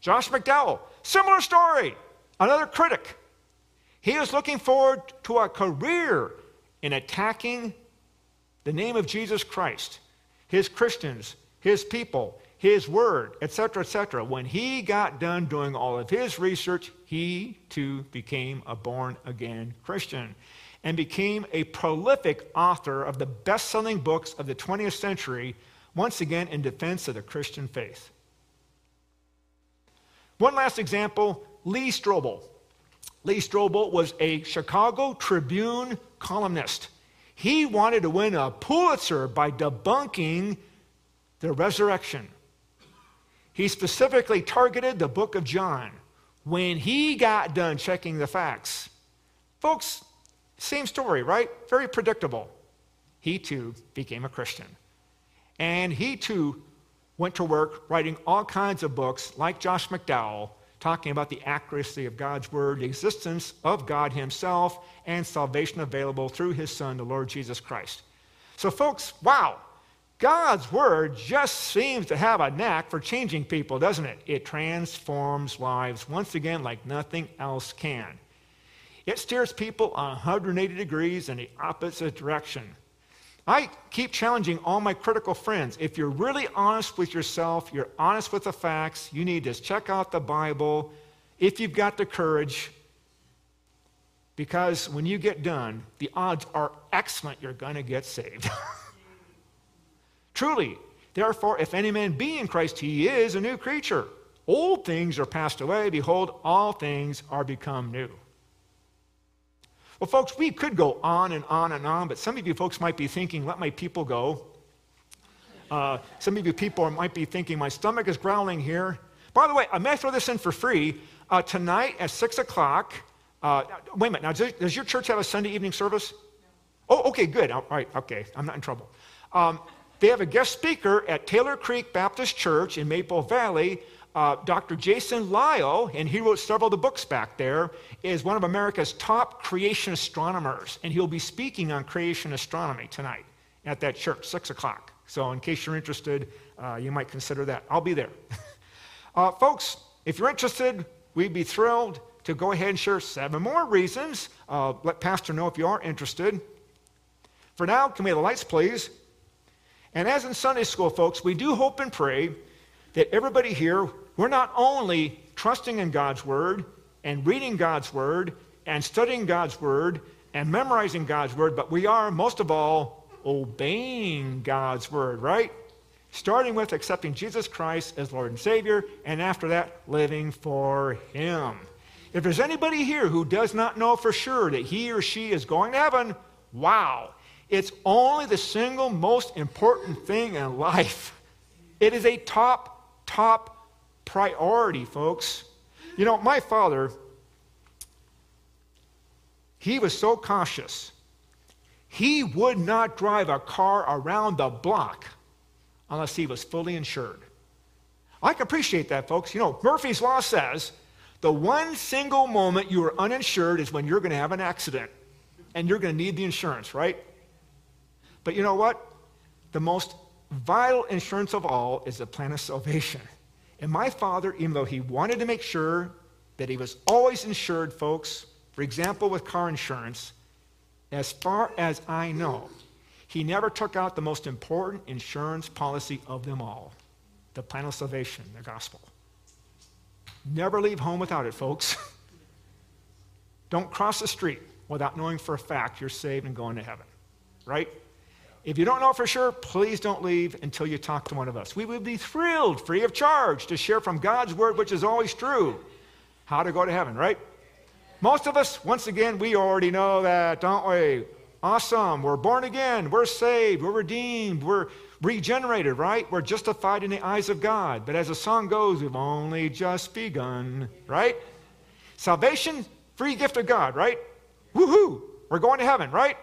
Josh McDowell, similar story, another critic. He is looking forward to a career in attacking the name of Jesus Christ, his Christians, his people, his word, etc., etc. When he got done doing all of his research, he too became a born again Christian and became a prolific author of the best selling books of the 20th century, once again in defense of the Christian faith. One last example Lee Strobel. Lee Strobel was a Chicago Tribune columnist. He wanted to win a Pulitzer by debunking the resurrection. He specifically targeted the book of John when he got done checking the facts. Folks, same story, right? Very predictable. He too became a Christian. And he too went to work writing all kinds of books, like Josh McDowell, talking about the accuracy of God's word, the existence of God himself, and salvation available through his son, the Lord Jesus Christ. So, folks, wow, God's word just seems to have a knack for changing people, doesn't it? It transforms lives once again like nothing else can. It steers people 180 degrees in the opposite direction. I keep challenging all my critical friends. If you're really honest with yourself, you're honest with the facts, you need to check out the Bible if you've got the courage. Because when you get done, the odds are excellent you're going to get saved. Truly, therefore, if any man be in Christ, he is a new creature. Old things are passed away. Behold, all things are become new. Well, folks, we could go on and on and on, but some of you folks might be thinking, let my people go. Uh, some of you people might be thinking, my stomach is growling here. By the way, I may throw this in for free. Uh, tonight at 6 o'clock, uh, wait a minute, now does, does, your church have a Sunday evening service? Oh, okay, good. All right, okay, I'm not in trouble. Um, they have a guest speaker at Taylor Creek Baptist Church in Maple Valley uh, Dr. Jason Lisle, and he wrote several of the books back there, is one of America's top creation astronomers, and he'll be speaking on creation astronomy tonight at that church, 6 o'clock. So, in case you're interested, uh, you might consider that. I'll be there. uh, folks, if you're interested, we'd be thrilled to go ahead and share seven more reasons. Uh, let Pastor know if you are interested. For now, can we have the lights, please? And as in Sunday school, folks, we do hope and pray that everybody here we're not only trusting in God's Word and reading God's Word and studying God's Word and memorizing God's Word, but we are, most of all, obeying God's Word, right? Starting with accepting Jesus Christ as Lord and Savior, and after that, living for Him. If there's anybody here who does not know for sure that he or she is going to heaven, wow. It's only the single most important thing in life. It is a top, top priority, folks. You know, my father, he was so cautious. He would not drive a car around the block unless he was fully insured. I can appreciate that, folks. You know, Murphy's Law says the one single moment you are uninsured is when you're going to have an accident and you're going to need the insurance, right? But you know what? The most vital insurance of all is the plan of salvation. And my father, even though he wanted to make sure that he was always insured, folks, for example, with car insurance, as far as I know, he never took out the most important insurance policy of them all the plan of salvation, the gospel. Never leave home without it, folks. Don't cross the street without knowing for a fact you're saved and going to heaven, right? If you don't know for sure, please don't leave until you talk to one of us. We would be thrilled, free of charge, to share from God's word, which is always true, how to go to heaven, right? Most of us, once again, we already know that, don't we? Awesome. We're born again. We're saved. We're redeemed. We're regenerated, right? We're justified in the eyes of God. But as the song goes, we've only just begun, right? Salvation, free gift of God, right? Woohoo! We're going to heaven, right?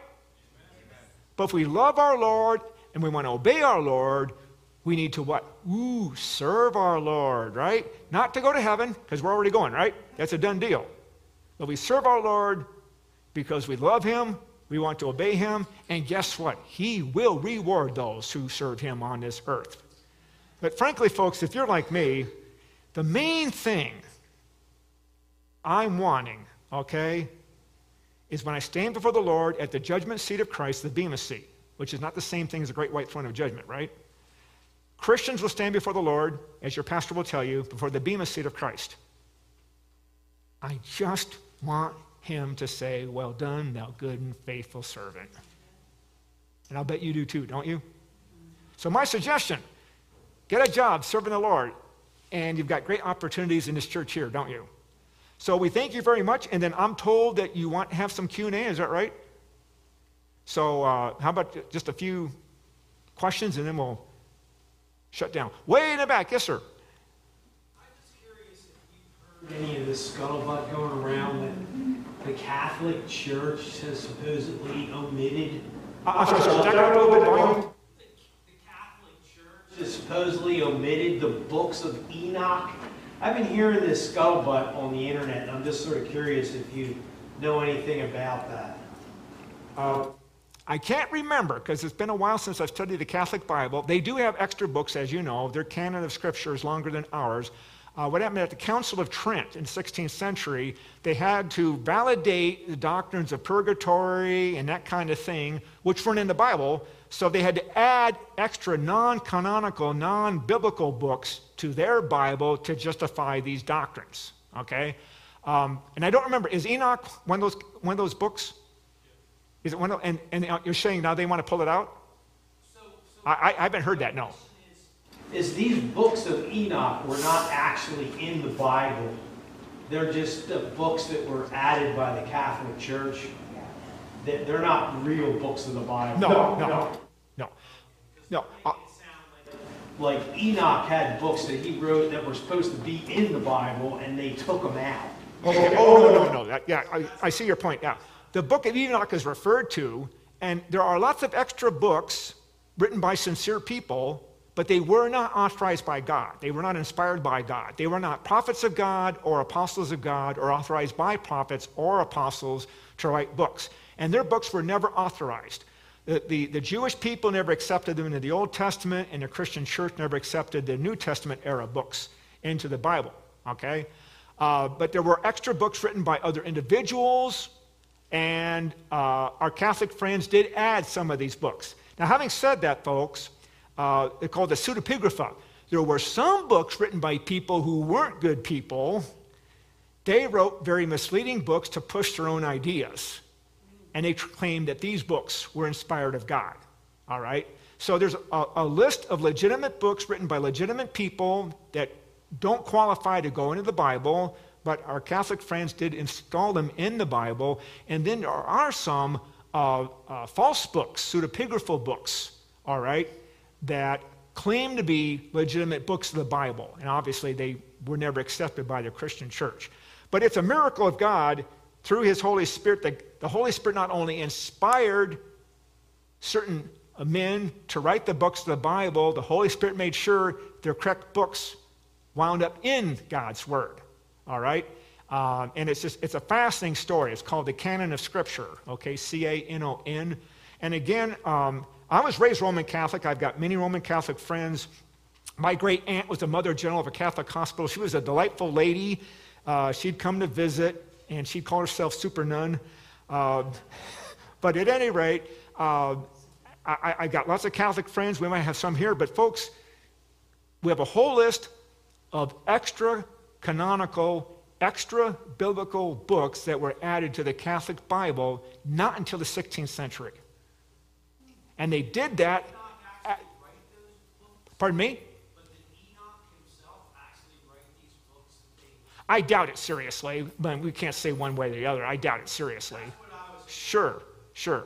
But if we love our Lord and we want to obey our Lord, we need to what? Ooh, serve our Lord, right? Not to go to heaven, because we're already going, right? That's a done deal. But we serve our Lord because we love Him, we want to obey Him, and guess what? He will reward those who serve Him on this earth. But frankly, folks, if you're like me, the main thing I'm wanting, okay, is when I stand before the Lord at the judgment seat of Christ, the Bema seat, which is not the same thing as the great white throne of judgment, right? Christians will stand before the Lord, as your pastor will tell you, before the Bema seat of Christ. I just want him to say, Well done, thou good and faithful servant. And I'll bet you do too, don't you? So, my suggestion get a job serving the Lord, and you've got great opportunities in this church here, don't you? So we thank you very much. And then I'm told that you want to have some Q&A. Is that right? So uh, how about just a few questions and then we'll shut down. Way in the back. Yes, sir.
I'm just curious if you've heard any of this scuttlebutt going around that the Catholic Church has supposedly omitted.
Uh, I'm sorry, sorry. Back up a little bit. Volume.
The Catholic Church has supposedly omitted the books of Enoch I've been hearing this scuttlebutt on the internet, and I'm just sort of curious if you know anything about that.
Uh, I can't remember because it's been a while since I've studied the Catholic Bible. They do have extra books, as you know. Their canon of Scripture is longer than ours. Uh, what happened at the Council of Trent in the 16th century, they had to validate the doctrines of purgatory and that kind of thing, which weren't in the Bible. So they had to add extra non canonical, non biblical books to their Bible to justify these doctrines. Okay? Um, and I don't remember, is Enoch one of those, one of those books? Is it one of, and, and you're saying now they want to pull it out? So, so I, I haven't heard that, no.
Is, is these books of Enoch were not actually in the Bible. They're just the books that were added by the Catholic Church. They're not real books of the Bible.
No, no, no. No. No. Uh,
like Enoch had books that he wrote that were supposed to be in the Bible, and they took them out.
Okay. Oh, no, no, no. That, yeah, I, I see your point. Yeah. The book of Enoch is referred to, and there are lots of extra books written by sincere people, but they were not authorized by God. They were not inspired by God. They were not prophets of God or apostles of God or authorized by prophets or apostles to write books and their books were never authorized. The, the, the, Jewish people never accepted them into the Old Testament, and the Christian church never accepted the New Testament era books into the Bible, okay? Uh, but there were extra books written by other individuals, and uh, our Catholic friends did add some of these books. Now, having said that, folks, uh, they're called the pseudepigrapha. There were some books written by people who weren't good people. They wrote very misleading books to push their own ideas and they claim that these books were inspired of God. All right? So there's a, a, list of legitimate books written by legitimate people that don't qualify to go into the Bible, but our Catholic friends did install them in the Bible. And then there are some uh, uh, false books, pseudepigraphal books, all right, that claim to be legitimate books of the Bible. And obviously they were never accepted by the Christian church. But it's a miracle of God through his Holy Spirit, the, the Holy Spirit not only inspired certain men to write the books of the Bible, the Holy Spirit made sure their correct books wound up in God's Word. All right? Um, and it's just, it's a fascinating story. It's called the Canon of Scripture, okay? C A N O N. And again, um, I was raised Roman Catholic. I've got many Roman Catholic friends. My great aunt was the mother general of a Catholic hospital. She was a delightful lady. Uh, she'd come to visit and she called herself Super Nun. Uh, but at any rate, uh, I, I, got lots of Catholic friends. We might have some here, but folks, we have a whole list of extra canonical, extra biblical books that were added to the Catholic Bible not until the 16th century. And they did that. At, pardon me? I doubt it seriously, but we can't say one way or the other. I doubt it seriously. Sure, sure.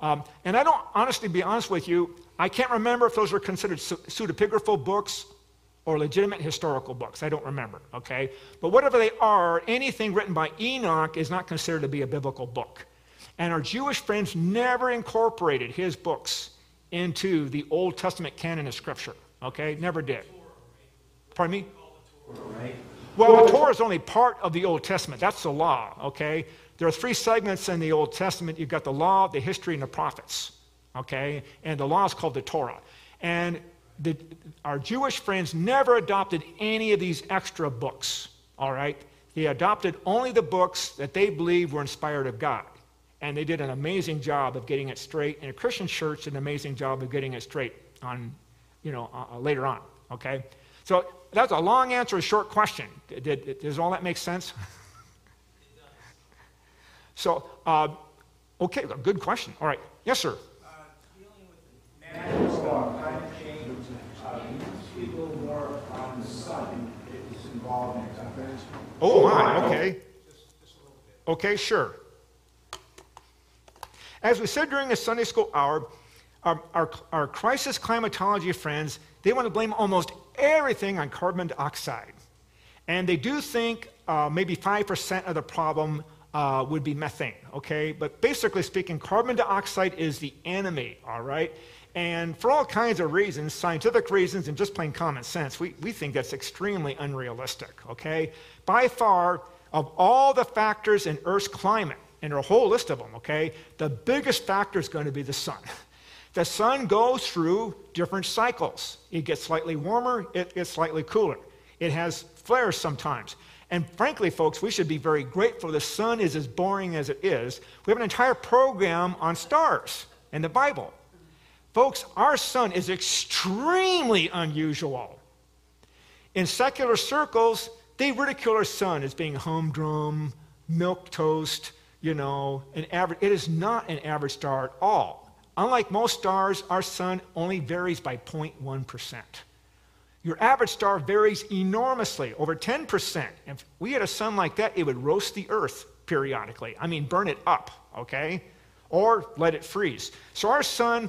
Um, and I don't, honestly, be honest with you, I can't remember if those were considered pseudepigraphal books or legitimate historical books. I don't remember, okay? But whatever they are, anything written by Enoch is not considered to be a biblical book. And our Jewish friends never incorporated his books into the Old Testament canon of Scripture, okay? Never did. Pardon me? Well, the Torah is only part of the Old Testament. That's the law, okay? There are three segments in the Old Testament. You've got the law, the history, and the prophets, okay? And the law is called the Torah. And the, our Jewish friends never adopted any of these extra books, all right? They adopted only the books that they believed were inspired of God. And they did an amazing job of getting it straight. And a Christian church did an amazing job of getting it straight on, you know, uh, uh later on, okay? So that's a long answer, a short question. Did, did, does all that make sense? so, uh, okay, good question. All right. Yes, sir.
Uh,
Oh, my, okay. Okay, sure. As we said during the Sunday school hour, our, our, our, crisis climatology friends, they want to blame almost everything on carbon dioxide. And they do think uh, maybe 5% of the problem uh, would be methane, okay? But basically speaking, carbon dioxide is the enemy, all right? And for all kinds of reasons, scientific reasons and just plain common sense, we, we think that's extremely unrealistic, okay? By far, of all the factors in Earth's climate, and a whole list of them, okay, the biggest factor is going to be the sun. The sun goes through different cycles. It gets slightly warmer, it gets slightly cooler. It has flares sometimes. And frankly, folks, we should be very grateful the sun is as boring as it is. We have an entire program on stars in the Bible. Folks, our sun is extremely unusual. In secular circles, they ridicule our sun as being humdrum, milk toast, you know, an average. It is not an average star at all. Unlike most stars, our sun only varies by 0.1%. Your average star varies enormously, over 10%. If we had a sun like that, it would roast the earth periodically. I mean, burn it up, okay? Or let it freeze. So our sun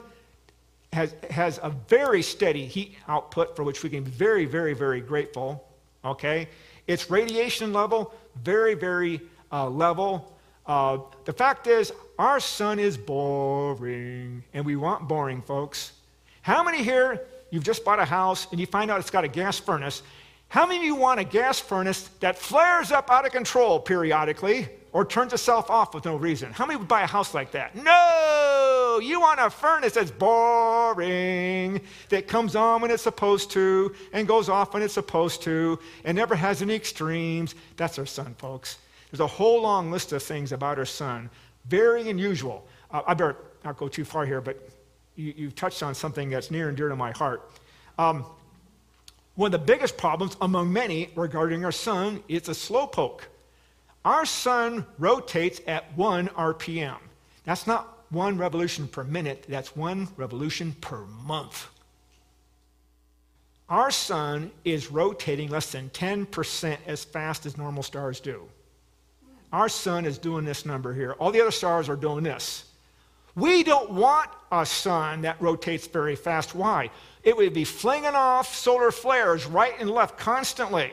has, has a very steady heat output for which we can be very, very, very grateful. Okay? Its radiation level, very, very uh, level. Uh, the fact is, our sun is boring, and we want boring, folks. How many here, you've just bought a house and you find out it's got a gas furnace? How many of you want a gas furnace that flares up out of control periodically or turns itself off with no reason? How many would buy a house like that? No! You want a furnace that's boring, that comes on when it's supposed to and goes off when it's supposed to and never has any extremes. That's our sun, folks. There's a whole long list of things about our sun, very unusual. Uh, I better not go too far here, but you, you touched on something that's near and dear to my heart. Um, one of the biggest problems among many regarding our sun is a slowpoke. Our sun rotates at 1 RPM. That's not one revolution per minute, that's one revolution per month. Our sun is rotating less than 10% as fast as normal stars do. Our sun is doing this number here. All the other stars are doing this. We don't want a sun that rotates very fast. Why? It would be flinging off solar flares right and left constantly.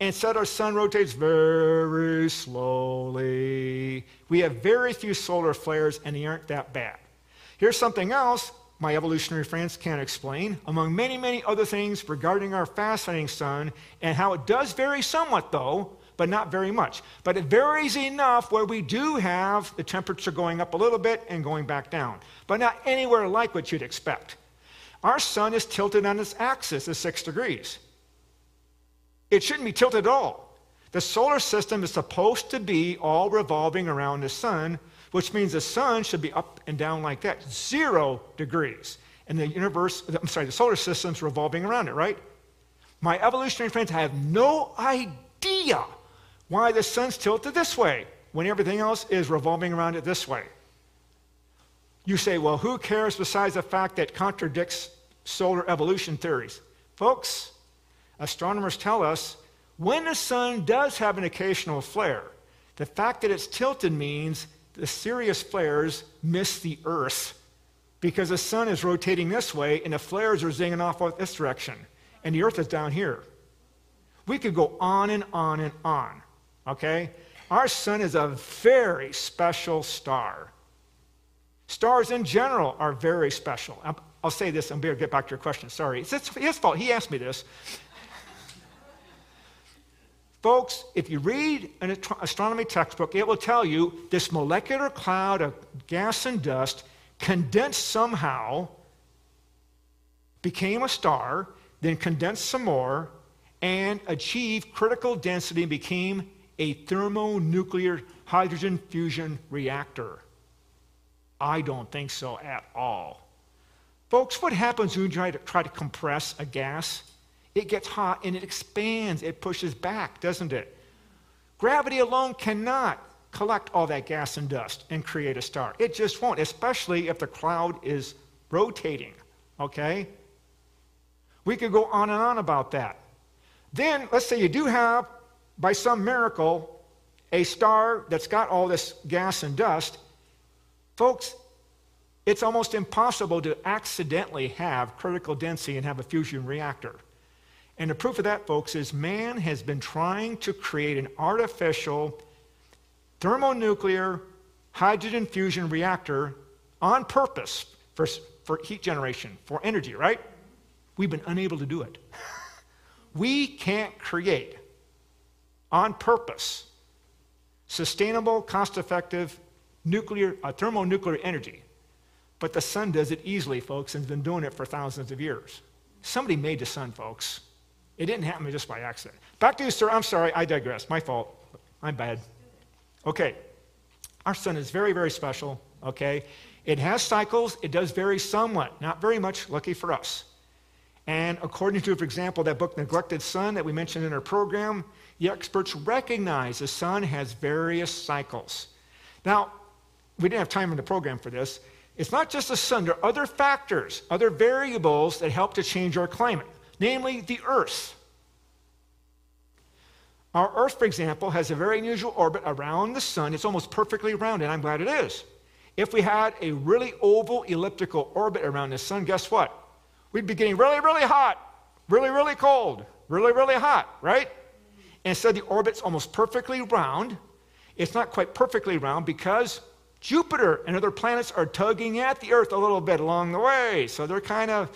Instead, our sun rotates very slowly. We have very few solar flares, and they aren't that bad. Here's something else my evolutionary friends can't explain, among many, many other things regarding our fascinating sun, and how it does vary somewhat, though, but not very much. But it varies enough where we do have the temperature going up a little bit and going back down, but not anywhere like what you'd expect. Our sun is tilted on its axis at six degrees. It shouldn't be tilted at all. The solar system is supposed to be all revolving around the sun, which means the sun should be up and down like that, zero degrees. And the universe, I'm sorry, the solar system's revolving around it, right? My evolutionary friends have no idea why the sun's tilted this way when everything else is revolving around it this way. You say, well, who cares besides the fact that contradicts solar evolution theories? Folks, astronomers tell us when the sun does have an occasional flare, the fact that it's tilted means the serious flares miss the Earth because the sun is rotating this way and the flares are zinging off this direction, and the Earth is down here. We could go on and on and on, okay? Our sun is a very special star. Stars in general are very special. I'll say this, to get back to your question. Sorry. It's his fault. He asked me this. Folks, if you read an astronomy textbook, it will tell you this molecular cloud of gas and dust condensed somehow, became a star, then condensed some more, and achieved critical density and became a thermonuclear hydrogen fusion reactor. I don't think so at all. Folks, what happens when you try to, try to compress a gas? It gets hot and it expands, it pushes back, doesn't it? Gravity alone cannot collect all that gas and dust and create a star. It just won't, especially if the cloud is rotating, okay? We could go on and on about that. Then, let's say you do have, by some miracle, a star that's got all this gas and dust. Folks, it's almost impossible to accidentally have critical density and have a fusion reactor. And the proof of that, folks, is man has been trying to create an artificial thermonuclear hydrogen fusion reactor on purpose for, for heat generation, for energy, right? We've been unable to do it. we can't create on purpose sustainable, cost effective nuclear, uh, thermonuclear energy. But the sun does it easily, folks, and has been doing it for thousands of years. Somebody made the sun, folks. It didn't happen just by accident. Back to you, sir. I'm sorry. I digress. My fault. I'm bad. Okay. Our sun is very, very special. Okay. It has cycles. It does vary somewhat. Not very much. Lucky for us. And according to, for example, that book, Neglected Sun, that we mentioned in our program, the experts recognize the sun has various cycles. Now, we didn't have time in the program for this. It's not just the sun, there are other factors, other variables that help to change our climate namely the Earth. Our Earth, for example, has a very unusual orbit around the sun. It's almost perfectly round, and I'm glad it is. If we had a really oval elliptical orbit around the sun, guess what? We'd be getting really, really hot, really, really cold, really, really hot, right? And instead, the orbit's almost perfectly round. It's not quite perfectly round because Jupiter and other planets are tugging at the Earth a little bit along the way. So they're kind of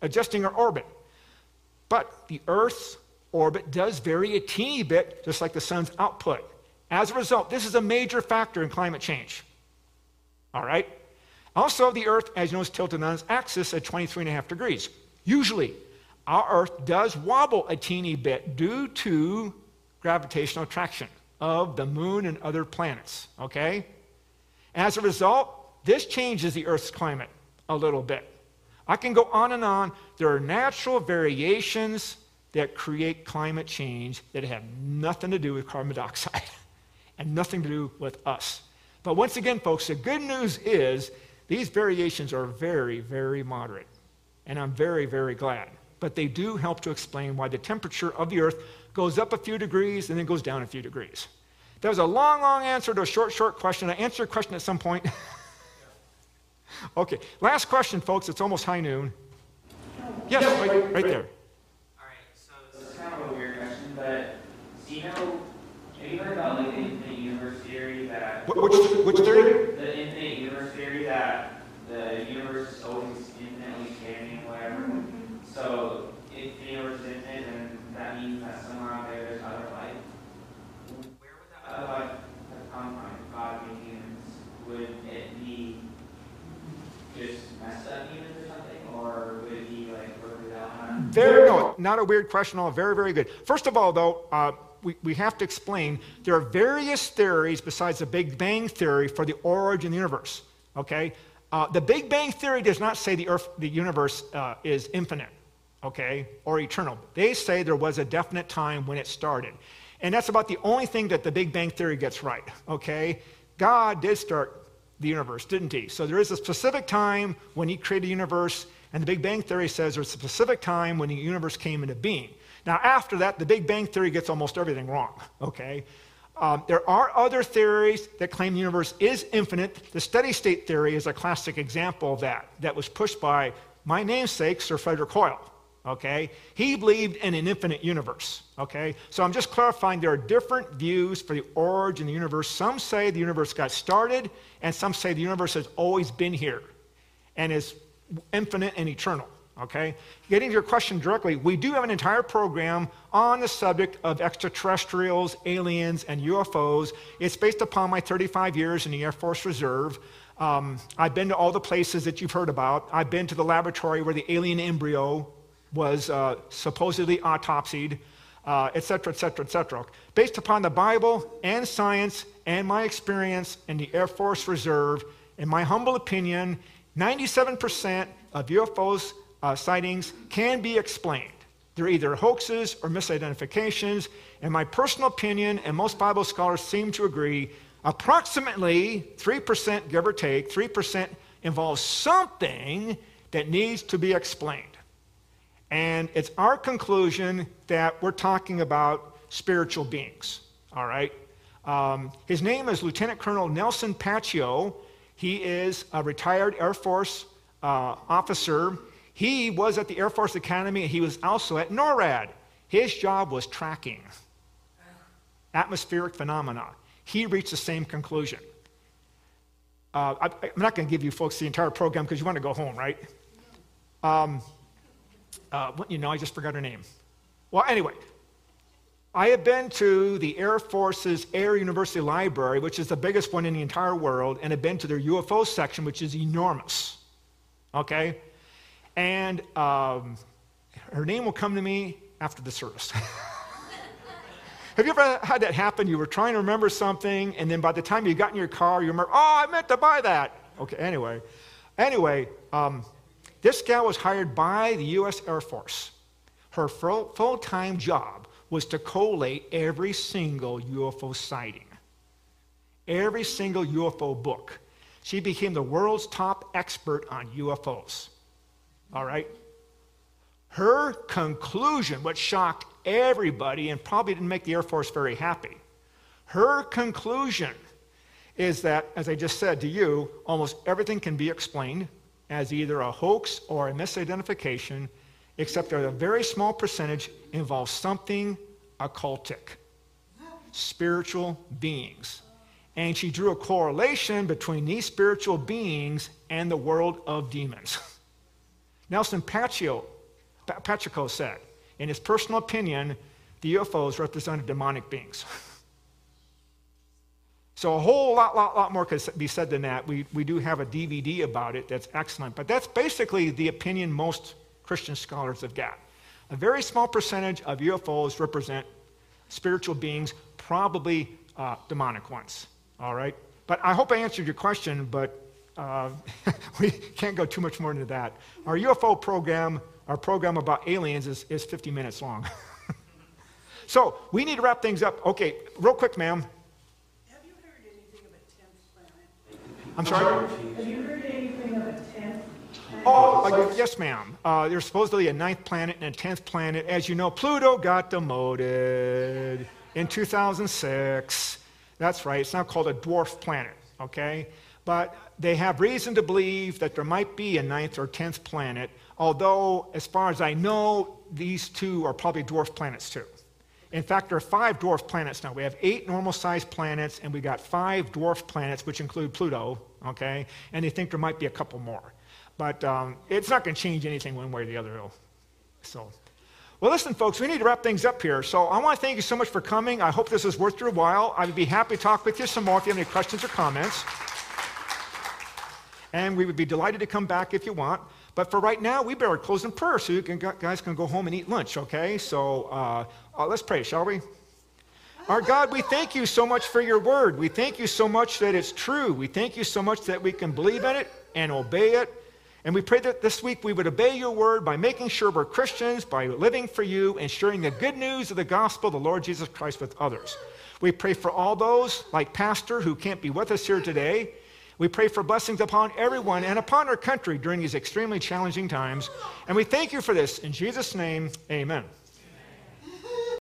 adjusting our orbit. But the Earth's orbit does vary a teeny bit, just like the sun's output. As a result, this is a major factor in climate change. All right? Also, the Earth, as you know, is tilted on its axis at 23 and a half degrees. Usually, our Earth does wobble a teeny bit due to gravitational attraction of the moon and other planets. Okay? As a result, this changes the Earth's climate a little bit. I can go on and on. There are natural variations that create climate change that have nothing to do with carbon dioxide and nothing to do with us. But once again, folks, the good news is these variations are very, very moderate. And I'm very, very glad. But they do help to explain why the temperature of the Earth goes up a few degrees and then goes down a few degrees. That was a long, long answer to a short, short question. I answered a question at some point. Okay, last question, folks. It's almost high noon. Yes, right, right there.
All right, so this is kind of a weird question, but do you know, have you heard about like the infinite universe theory that,
Which, which theory?
the infinite universe theory that the universe is always infinitely expanding, whatever? So if the universe is infinite, then that means that somewhere out there there's other life. Where would that other life have come from? If God made humans, would it be just messed up humans or something, or would he like work it out?
Very, no, not a weird question at all. Very, very good. First of all, though, uh, we, we have to explain there are various theories besides the Big Bang theory for the origin of the universe. Okay? Uh, the Big Bang theory does not say the Earth, the universe uh, is infinite, okay, or eternal. They say there was a definite time when it started. And that's about the only thing that the Big Bang theory gets right, okay? God did start the universe, didn't he? So there is a specific time when he created the universe, and the Big Bang Theory says there's a specific time when the universe came into being. Now, after that, the Big Bang Theory gets almost everything wrong, okay? Um, there are other theories that claim the universe is infinite. The steady state theory is a classic example of that, that was pushed by my namesake, Sir Frederick Hoyle. Okay? He believed in an infinite universe. Okay? So I'm just clarifying there are different views for the origin of the universe. Some say the universe got started, and some say the universe has always been here and is infinite and eternal. Okay? Getting to your question directly, we do have an entire program on the subject of extraterrestrials, aliens, and UFOs. It's based upon my 35 years in the Air Force Reserve. Um, I've been to all the places that you've heard about. I've been to the laboratory where the alien embryo was uh, supposedly autopsied, uh, et cetera, et cetera, et cetera. Based upon the Bible and science and my experience in the Air Force Reserve, in my humble opinion, 97% of UFOs uh, sightings can be explained. They're either hoaxes or misidentifications. In my personal opinion, and most Bible scholars seem to agree, approximately 3%, give or take, 3% involves something that needs to be explained. And it's our conclusion that we're talking about spiritual beings, all right? Um, his name is Lieutenant Colonel Nelson Paccio. He is a retired Air Force uh, officer he was at the Air Force Academy and he was also at NORAD. His job was tracking atmospheric phenomena. He reached the same conclusion. Uh, I, am not going to give you folks the entire program because you want to go home, right? Um, uh, you know, I just forgot her name. Well, anyway, I have been to the Air Force's Air University Library, which is the biggest one in the entire world, and have been to their UFO section, which is enormous. Okay? And um, her name will come to me after the service. Have you ever had that happen? You were trying to remember something, and then by the time you got in your car, you remember, oh, I meant to buy that. Okay, anyway. Anyway, um, this gal was hired by the U.S. Air Force. Her full time job was to collate every single UFO sighting, every single UFO book. She became the world's top expert on UFOs. All right? Her conclusion, what shocked everybody and probably didn't make the Air Force very happy, her conclusion is that, as I just said to you, almost everything can be explained as either a hoax or a misidentification, except that a very small percentage involves something occultic, spiritual beings. And she drew a correlation between these spiritual beings and the world of demons. Nelson Paccio, Pacheco said, in his personal opinion, the UFOs represented demonic beings. so a whole lot, lot, lot more could be said than that. We, we do have a DVD about it that's excellent, but that's basically the opinion most Christian scholars have got. A very small percentage of UFOs represent spiritual beings, probably uh, demonic ones. All right? But I hope I answered your question, but uh, we can't go too much more into that. Our UFO program, our program about aliens, is, is 50 minutes long. so we need to wrap things up. Okay, real quick, ma'am.
Have you heard anything of a 10th planet?
I'm sorry?
Have you heard anything of a 10th planet?
Oh, uh, yes, ma'am. Uh, there's supposedly a ninth planet and a tenth planet. As you know, Pluto got demoted in 2006. That's right. It's now called a dwarf planet, okay? But they have reason to believe that there might be a ninth or tenth planet, although, as far as I know, these two are probably dwarf planets too. In fact, there are five dwarf planets now. We have eight normal sized planets, and we got five dwarf planets, which include Pluto, okay? And they think there might be a couple more. But um, it's not going to change anything one way or the other. So, well, listen, folks, we need to wrap things up here. So I want to thank you so much for coming. I hope this is worth your while. I would be happy to talk with you some more if you have any questions or comments. And we would be delighted to come back if you want. But for right now, we better close in prayer so you can, guys can go home and eat lunch, okay? So uh, uh, let's pray, shall we? Our God, we thank you so much for your word. We thank you so much that it's true. We thank you so much that we can believe in it and obey it. And we pray that this week we would obey your word by making sure we're Christians, by living for you, and sharing the good news of the gospel of the Lord Jesus Christ with others. We pray for all those, like Pastor, who can't be with us here today. We pray for blessings upon everyone and upon our country during these extremely challenging times. And we thank you for this. In Jesus' name, amen.